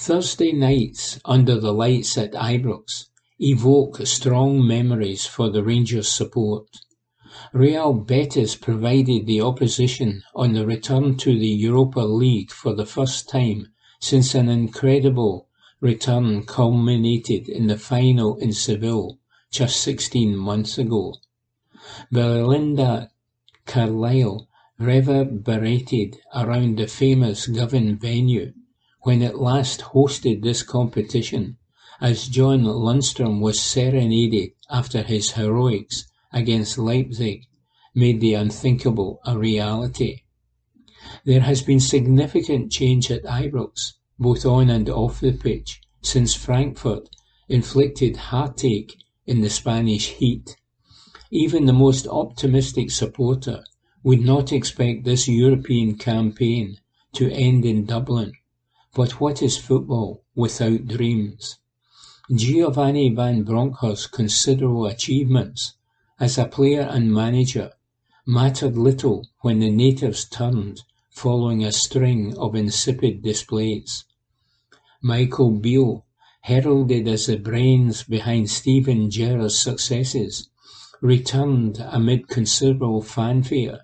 Speaker 2: Thursday nights under the lights at Ibrox evoke strong memories for the Rangers support. Real Betis provided the opposition on the return to the Europa League for the first time since an incredible return culminated in the final in Seville just sixteen months ago. Belinda Carlisle reverberated around the famous Govan venue when it last hosted this competition, as John Lundstram was serenaded after his heroics against Leipzig made the unthinkable a reality. There has been significant change at Ibrox, both on and off the pitch, since Frankfurt inflicted heartache in the Spanish heat. Even the most optimistic supporter would not expect this European campaign to end in Dublin. But what is football without dreams? Giovanni Van Bronckhorst's considerable achievements as a player and manager mattered little when the natives turned following a string of insipid displays. Michael Beale, heralded as the brains behind Steven Gerrard's successes, returned amid considerable fanfare,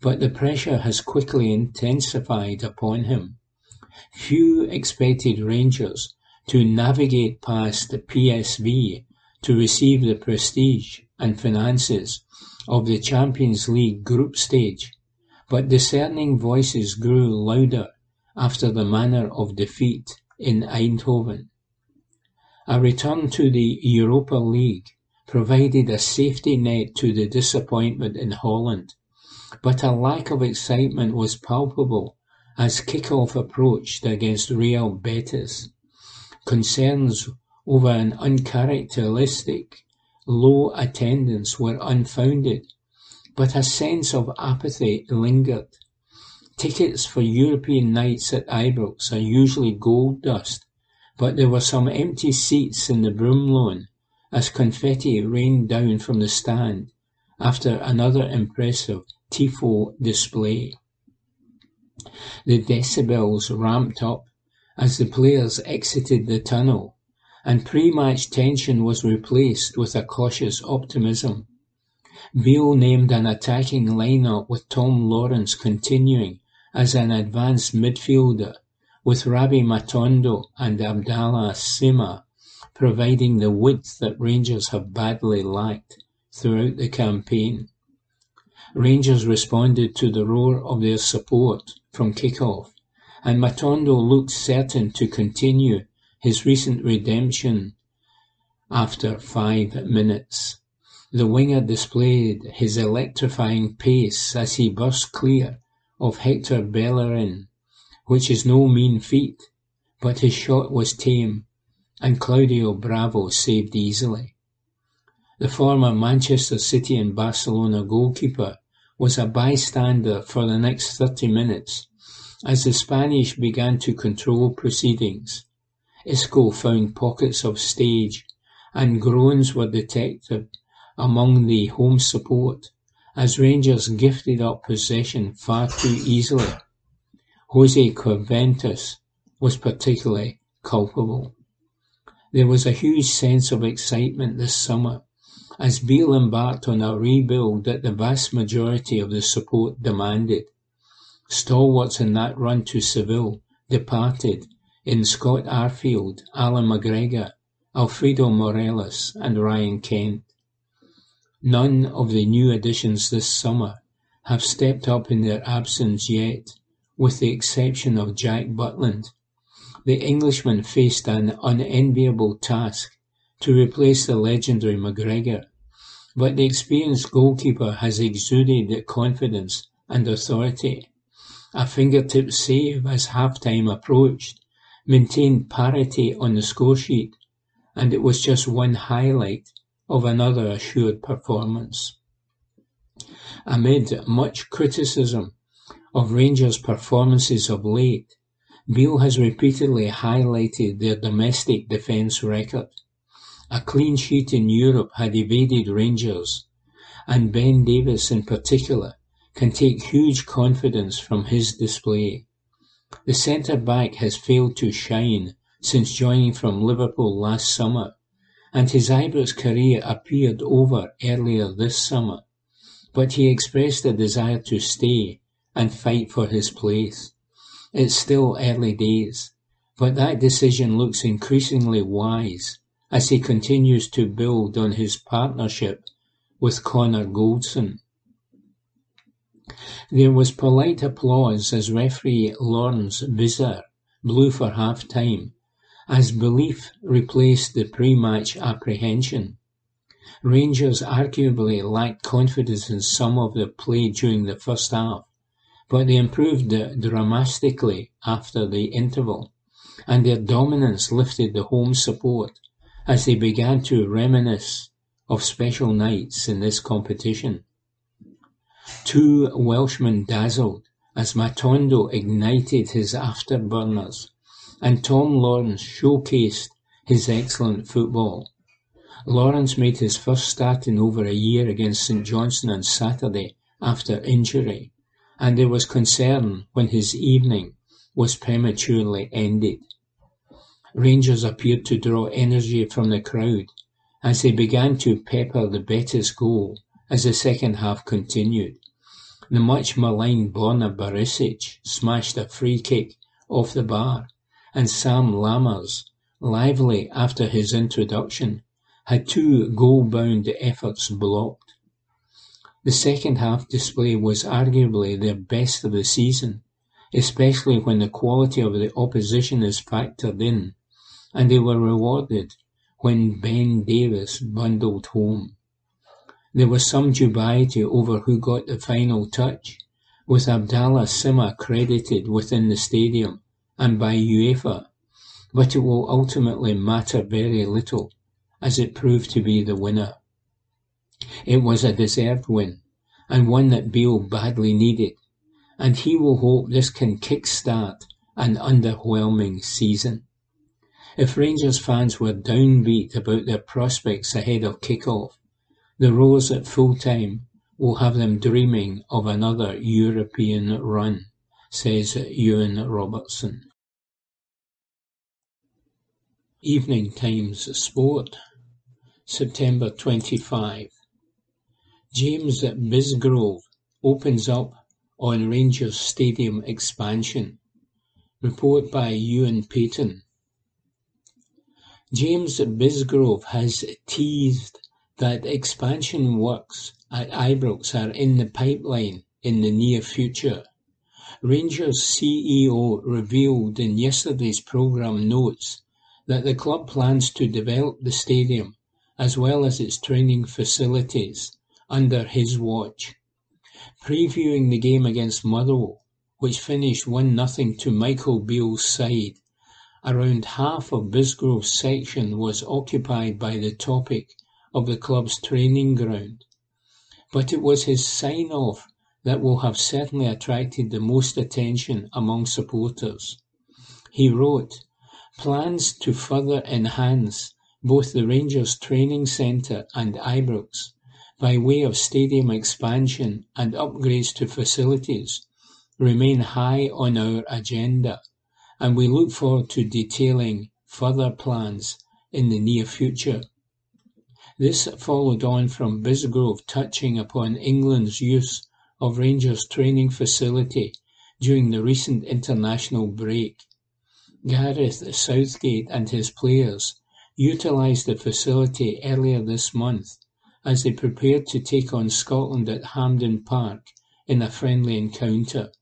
Speaker 2: but the pressure has quickly intensified upon him. Few expected Rangers to navigate past the PSV to receive the prestige and finances of the Champions League group stage but discerning voices grew louder after the manner of defeat in Eindhoven. A return to the Europa League provided a safety net to the disappointment in Holland, but a lack of excitement was palpable as kick-off approached against Real Betis. Concerns over an uncharacteristic low attendance were unfounded but a sense of apathy lingered. Tickets for European nights at Ibrox are usually gold dust, but there were some empty seats in the Broom as confetti rained down from the stand after another impressive Tifo display. The decibels ramped up as the players exited the tunnel, and pre-match tension was replaced with a cautious optimism. Beale named an attacking line-up with Tom Lawrence continuing as an advanced midfielder, with Rabbi Matondo and Abdallah Sima providing the width that Rangers have badly lacked throughout the campaign. Rangers responded to the roar of their support from kick-off, and Matondo looked certain to continue his recent redemption after five minutes. The winger displayed his electrifying pace as he burst clear of Hector Bellerin, which is no mean feat, but his shot was tame, and Claudio Bravo saved easily. The former Manchester City and Barcelona goalkeeper was a bystander for the next thirty minutes as the Spanish began to control proceedings. Isco found pockets of stage and groans were detected among the home support as Rangers gifted up possession far too easily. Jose Cifuentes was particularly culpable. There was a huge sense of excitement this summer as Beale embarked on a rebuild that the vast majority of the support demanded. Stalwarts in that run to Seville departed in Scott Arfield, Allan McGregor, Alfredo Morelos and Ryan Kent. None of the new additions this summer have stepped up in their absence yet, with the exception of Jack Butland. The Englishman faced an unenviable task to replace the legendary McGregor, but the experienced goalkeeper has exuded confidence and authority. A fingertip save as half-time approached maintained parity on the scoresheet and it was just one highlight of another assured performance. Amid much criticism of Rangers' performances of late, Beale has repeatedly highlighted their domestic defence record. A clean sheet in Europe had evaded Rangers, and Ben Davies in particular can take huge confidence from his display. The centre-back has failed to shine since joining from Liverpool last summer, and his Ibrox career appeared over earlier this summer, but he expressed a desire to stay and fight for his place. It's still early days, but that decision looks increasingly wise as he continues to build on his partnership with Connor Goldson. There was polite applause as referee Lawrence Visser blew for half-time as belief replaced the pre-match apprehension. Rangers arguably lacked confidence in some of their play during the first half, but they improved dramatically after the interval, and their dominance lifted the home support as they began to reminisce of special nights in this competition. Two Welshmen dazzled as Matondo ignited his afterburners and Tom Lawrence showcased his excellent football. Lawrence made his first start in over a year against St Johnstone on Saturday after injury, and there was concern when his evening was prematurely ended. Rangers appeared to draw energy from the crowd as they began to pepper the Betis goal as the second half continued. The much maligned Borna Barisic smashed a free kick off the bar and Sam Lammers, lively after his introduction, had two goal-bound efforts blocked. The second half display was arguably their best of the season, especially when the quality of the opposition is factored in, and they were rewarded when Ben Davies bundled home. There was some dubiety over who got the final touch, with Abdallah Sima credited within the stadium and by UEFA, but it will ultimately matter very little, as it proved to be the winner. It was a deserved win, and one that Beale badly needed, and he will hope this can kick-start an underwhelming season. If Rangers fans were downbeat about their prospects ahead of kick-off, the Rose at full-time will have them dreaming of another European run, says Ewan Robertson. Evening Times Sport, September 25. James Bisgrove opens up on Rangers Stadium expansion. Report by Ewan Payton. James Bisgrove has teased that expansion works at Ibrox are in the pipeline in the near future. Rangers CEO revealed in yesterday's programme notes that the club plans to develop the stadium as well as its training facilities under his watch. Previewing the game against Motherwell, which finished one nothing to Michael Beale's side, around half of Bisgrove's section was occupied by the topic of the club's training ground. But it was his sign-off that will have certainly attracted the most attention among supporters. He wrote, Plans to further enhance both the Rangers training centre and Ibrox by way of stadium expansion and upgrades to facilities remain high on our agenda, and we look forward to detailing further plans in the near future. This followed on from Bisgrove touching upon England's use of Rangers training facility during the recent international break. Gareth Southgate and his players utilised the facility earlier this month as they prepared to take on Scotland at Hampden Park in a friendly encounter.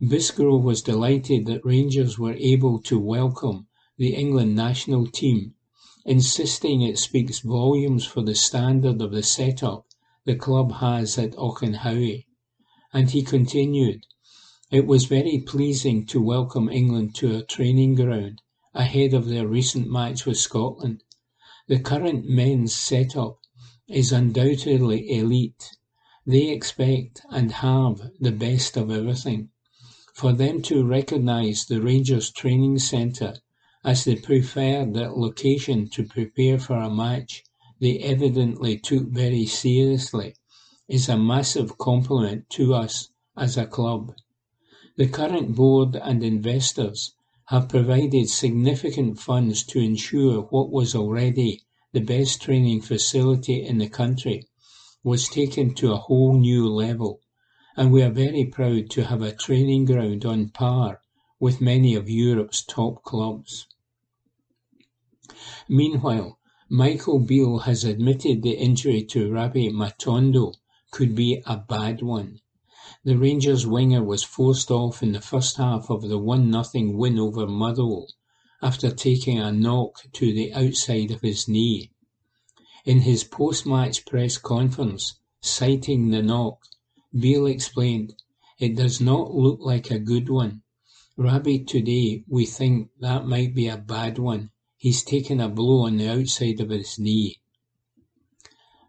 Speaker 2: Bisgrove was delighted that Rangers were able to welcome the England national team, insisting it speaks volumes for the standard of the setup the club has at Auchenhowie. And he continued, it was very pleasing to welcome England to a training ground ahead of their recent match with Scotland. The current men's setup is undoubtedly elite. They expect and have the best of everything. For them to recognise the Rangers training centre as the preferred location to prepare for a match they evidently took very seriously is a massive compliment to us as a club. The current board and investors have provided significant funds to ensure what was already the best training facility in the country was taken to a whole new level, and we are very proud to have a training ground on par with many of Europe's top clubs. Meanwhile, Michael Beale has admitted the injury to Rabbi Matondo could be a bad one. The Rangers winger was forced off in the first half of the one-nothing win over Motherwell after taking a knock to the outside of his knee. In his post-match press conference, citing the knock, Beale explained, It does not look like a good one. Rabbi today we think that might be a bad one. He's taken a blow on the outside of his knee.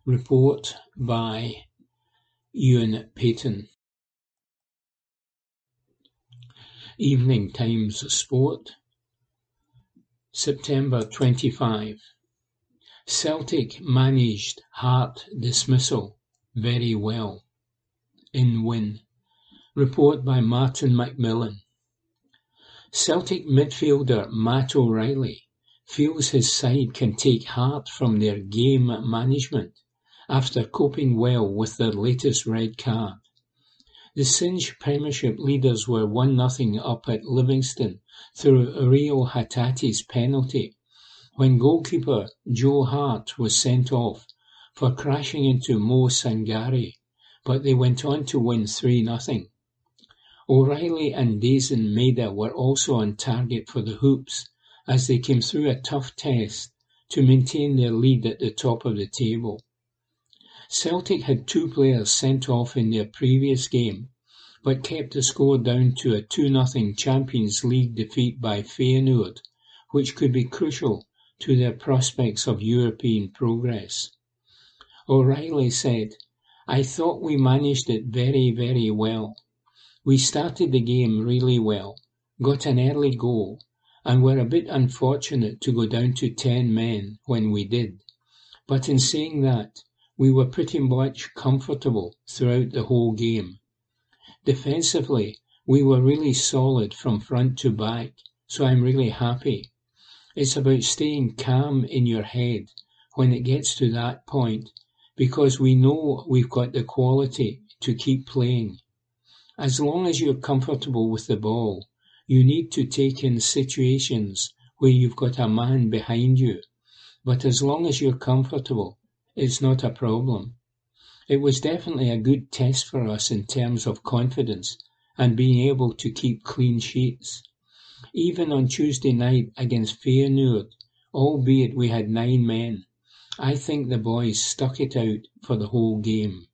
Speaker 2: Report by Ewan Payton. Evening Times Sport, September 25. Celtic managed Hart dismissal very well. In win. Report by Martin McMillan. Celtic midfielder Matt O'Riley feels his side can take heart from their game management after coping well with their latest red card. The Cinch Premiership leaders were one-nothing up at Livingston through Reo Hatate's penalty, when goalkeeper Joe Hart was sent off for crashing into Mo Sangare, but they went on to win 3-0. O'Riley and Daizen Maeda were also on target for the Hoops as they came through a tough test to maintain their lead at the top of the table. Celtic had two players sent off in their previous game, but kept the score down to a 2-0 Champions League defeat by Feyenoord, which could be crucial to their prospects of European progress. O'Riley said, I thought we managed it very, very well. We started the game really well, got an early goal, and were a bit unfortunate to go down to 10 men when we did. But in saying that, we were pretty much comfortable throughout the whole game. Defensively, we were really solid from front to back, so I'm really happy. It's about staying calm in your head when it gets to that point because we know we've got the quality to keep playing. As long as you're comfortable with the ball, You need to take in situations where you've got a man behind you, but as long as you're comfortable, it's not a problem. It was definitely a good test for us in terms of confidence and being able to keep clean sheets. Even on Tuesday night against Feyenoord, albeit we had nine men, I think the boys stuck it out for the whole game.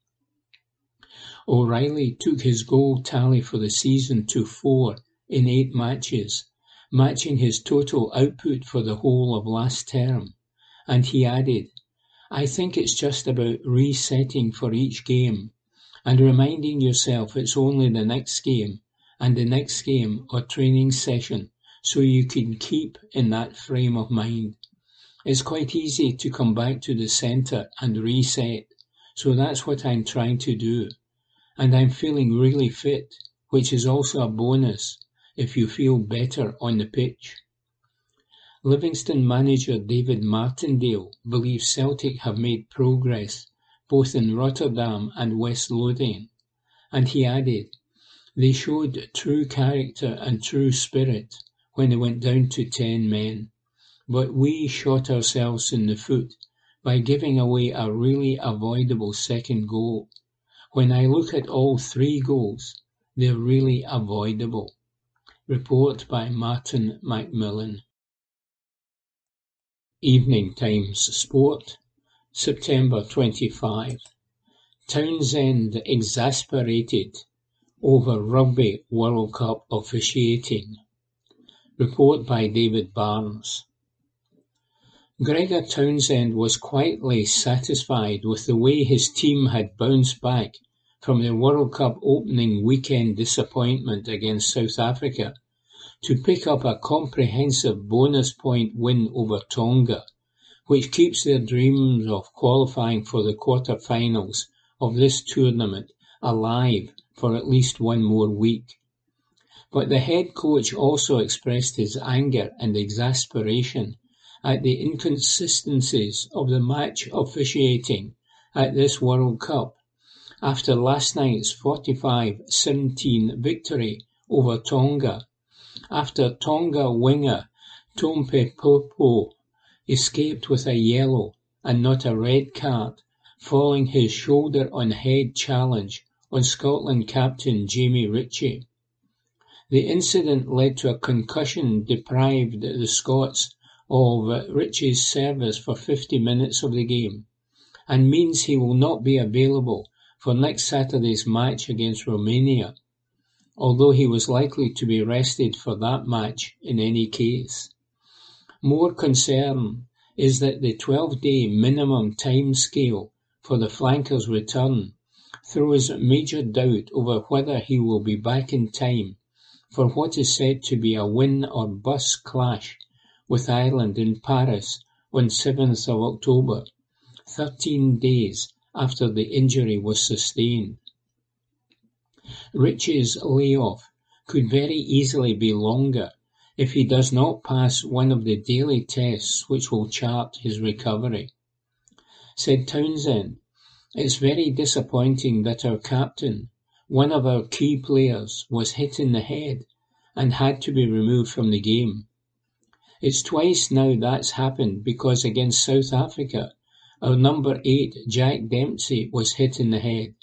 Speaker 2: O'Riley took his goal tally for the season to four in eight matches, matching his total output for the whole of last term, and he added, I think it's just about resetting for each game and reminding yourself it's only the next game and the next game or training session so you can keep in that frame of mind. It's quite easy to come back to the centre and reset, so that's what I'm trying to do. And I'm feeling really fit, which is also a bonus if you feel better on the pitch. Livingston manager David Martindale believes Celtic have made progress both in Rotterdam and West Lothian, and he added, they showed true character and true spirit when they went down to ten men, but we shot ourselves in the foot by giving away a really avoidable second goal when I look at all three goals, they're really avoidable. Report by Martin Macmillan. Evening Times Sport, September 25. Townsend exasperated over Rugby World Cup officiating. Report by David Barnes. Gregor Townsend was quietly satisfied with the way his team had bounced back from the World Cup opening weekend disappointment against South Africa to pick up a comprehensive bonus point win over Tonga, which keeps their dreams of qualifying for the quarter-finals of this tournament alive for at least one more week. But the head coach also expressed his anger and exasperation at the inconsistencies of the match officiating at this World Cup after last night's 45-17 victory over Tonga, after Tonga winger Taumoepeau escaped with a yellow and not a red card following his shoulder-on-head challenge on Scotland captain Jamie Ritchie. The incident led to a concussion deprived the Scots of uh, Ritchie's service for 50 minutes of the game, and means he will not be available for next Saturday's match against Romania, although he was likely to be rested for that match in any case. More concern is that the 12-day minimum time scale for the flanker's return throws major doubt over whether he will be back in time for what is said to be a win or bust clash with Ireland in Paris on 7th of October, 13 days after the injury was sustained. Ritchie's layoff could very easily be longer if he does not pass one of the daily tests which will chart his recovery. Said Townsend, It's very disappointing that our captain, one of our key players, was hit in the head and had to be removed from the game. It's twice now that's happened because against South Africa our number eight, Jack Dempsey, was hit in the head.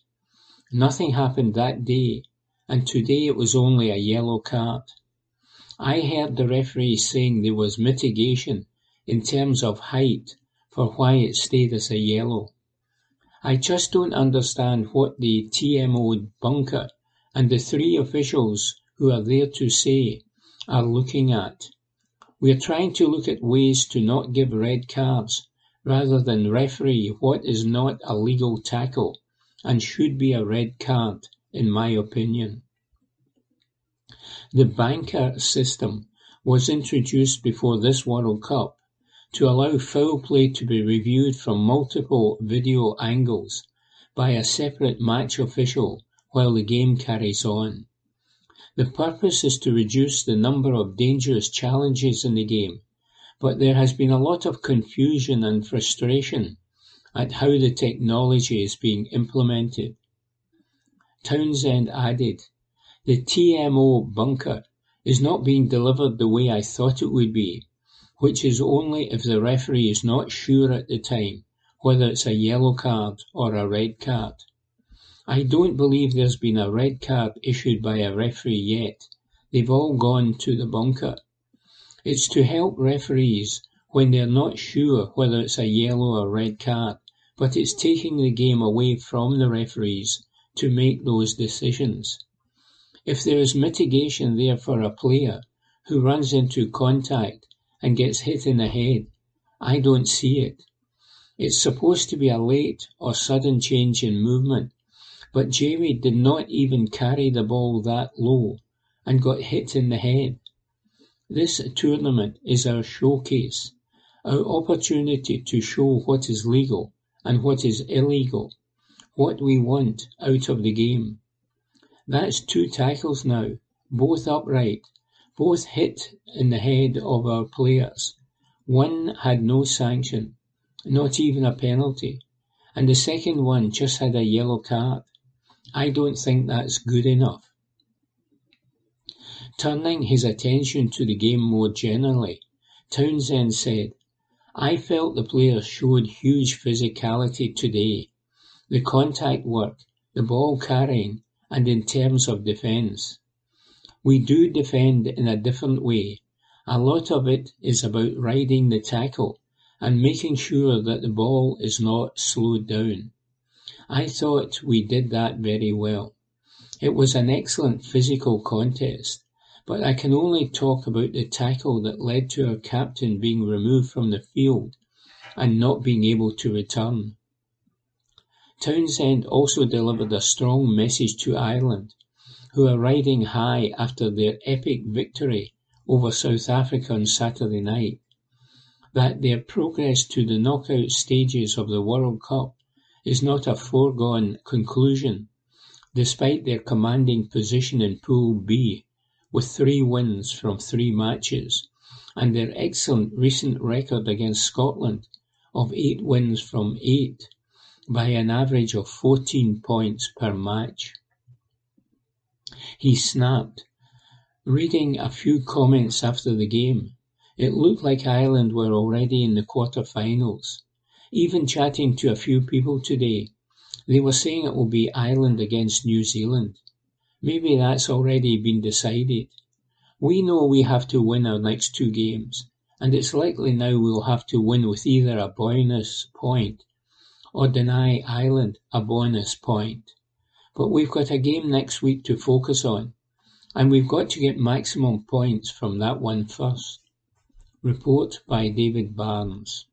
Speaker 2: Nothing happened that day, and today it was only a yellow card. I heard the referee saying there was mitigation in terms of height for why it stayed as a yellow. I just don't understand what the TMO bunker and the three officials who are there to say are looking at. We are trying to look at ways to not give red cards rather than referee what is not a legal tackle and should be a red card, in my opinion. The bunker system was introduced before this World Cup to allow foul play to be reviewed from multiple video angles by a separate match official while the game carries on. The purpose is to reduce the number of dangerous challenges in the game but there has been a lot of confusion and frustration at how the technology is being implemented. Townsend added, the TMO bunker is not being delivered the way I thought it would be, which is only if the referee is not sure at the time whether it's a yellow card or a red card. I don't believe there's been a red card issued by a referee yet. They've all gone to the bunker. It's to help referees when they're not sure whether it's a yellow or red card, but it's taking the game away from the referees to make those decisions. If there is mitigation there for a player who runs into contact and gets hit in the head, I don't see it. It's supposed to be a late or sudden change in movement, but Jamie did not even carry the ball that low and got hit in the head. This tournament is our showcase, our opportunity to show what is legal and what is illegal, what we want out of the game. That's two tackles now, both upright, both hit in the head of our players. One had no sanction, not even a penalty, and the second one just had a yellow card. I don't think that's good enough. Turning his attention to the game more generally, Townsend said, I felt the players showed huge physicality today. The contact work, the ball carrying, and in terms of defence. We do defend in a different way. A lot of it is about riding the tackle and making sure that the ball is not slowed down. I thought we did that very well. It was an excellent physical contest, but I can only talk about the tackle that led to our captain being removed from the field and not being able to return. Townsend also delivered a strong message to Ireland, who are riding high after their epic victory over South Africa on Saturday night, that their progress to the knockout stages of the World Cup is not a foregone conclusion, despite their commanding position in Pool B with three wins from three matches, and their excellent recent record against Scotland of eight wins from eight by an average of fourteen points per match. He snapped, reading a few comments after the game. It looked like Ireland were already in the quarter-finals. Even chatting to a few people today, they were saying it will be Ireland against New Zealand. Maybe that's already been decided. We know we have to win our next two games, and it's likely now we'll have to win with either a bonus point or deny Ireland a bonus point. But we've got a game next week to focus on, and we've got to get maximum points from that one first. Report by David Barnes.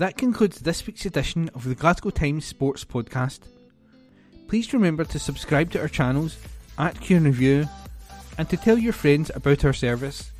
Speaker 1: That concludes this week's edition of the Glasgow Times Sports Podcast. Please remember to subscribe to our channels at Q Review and to tell your friends about our service.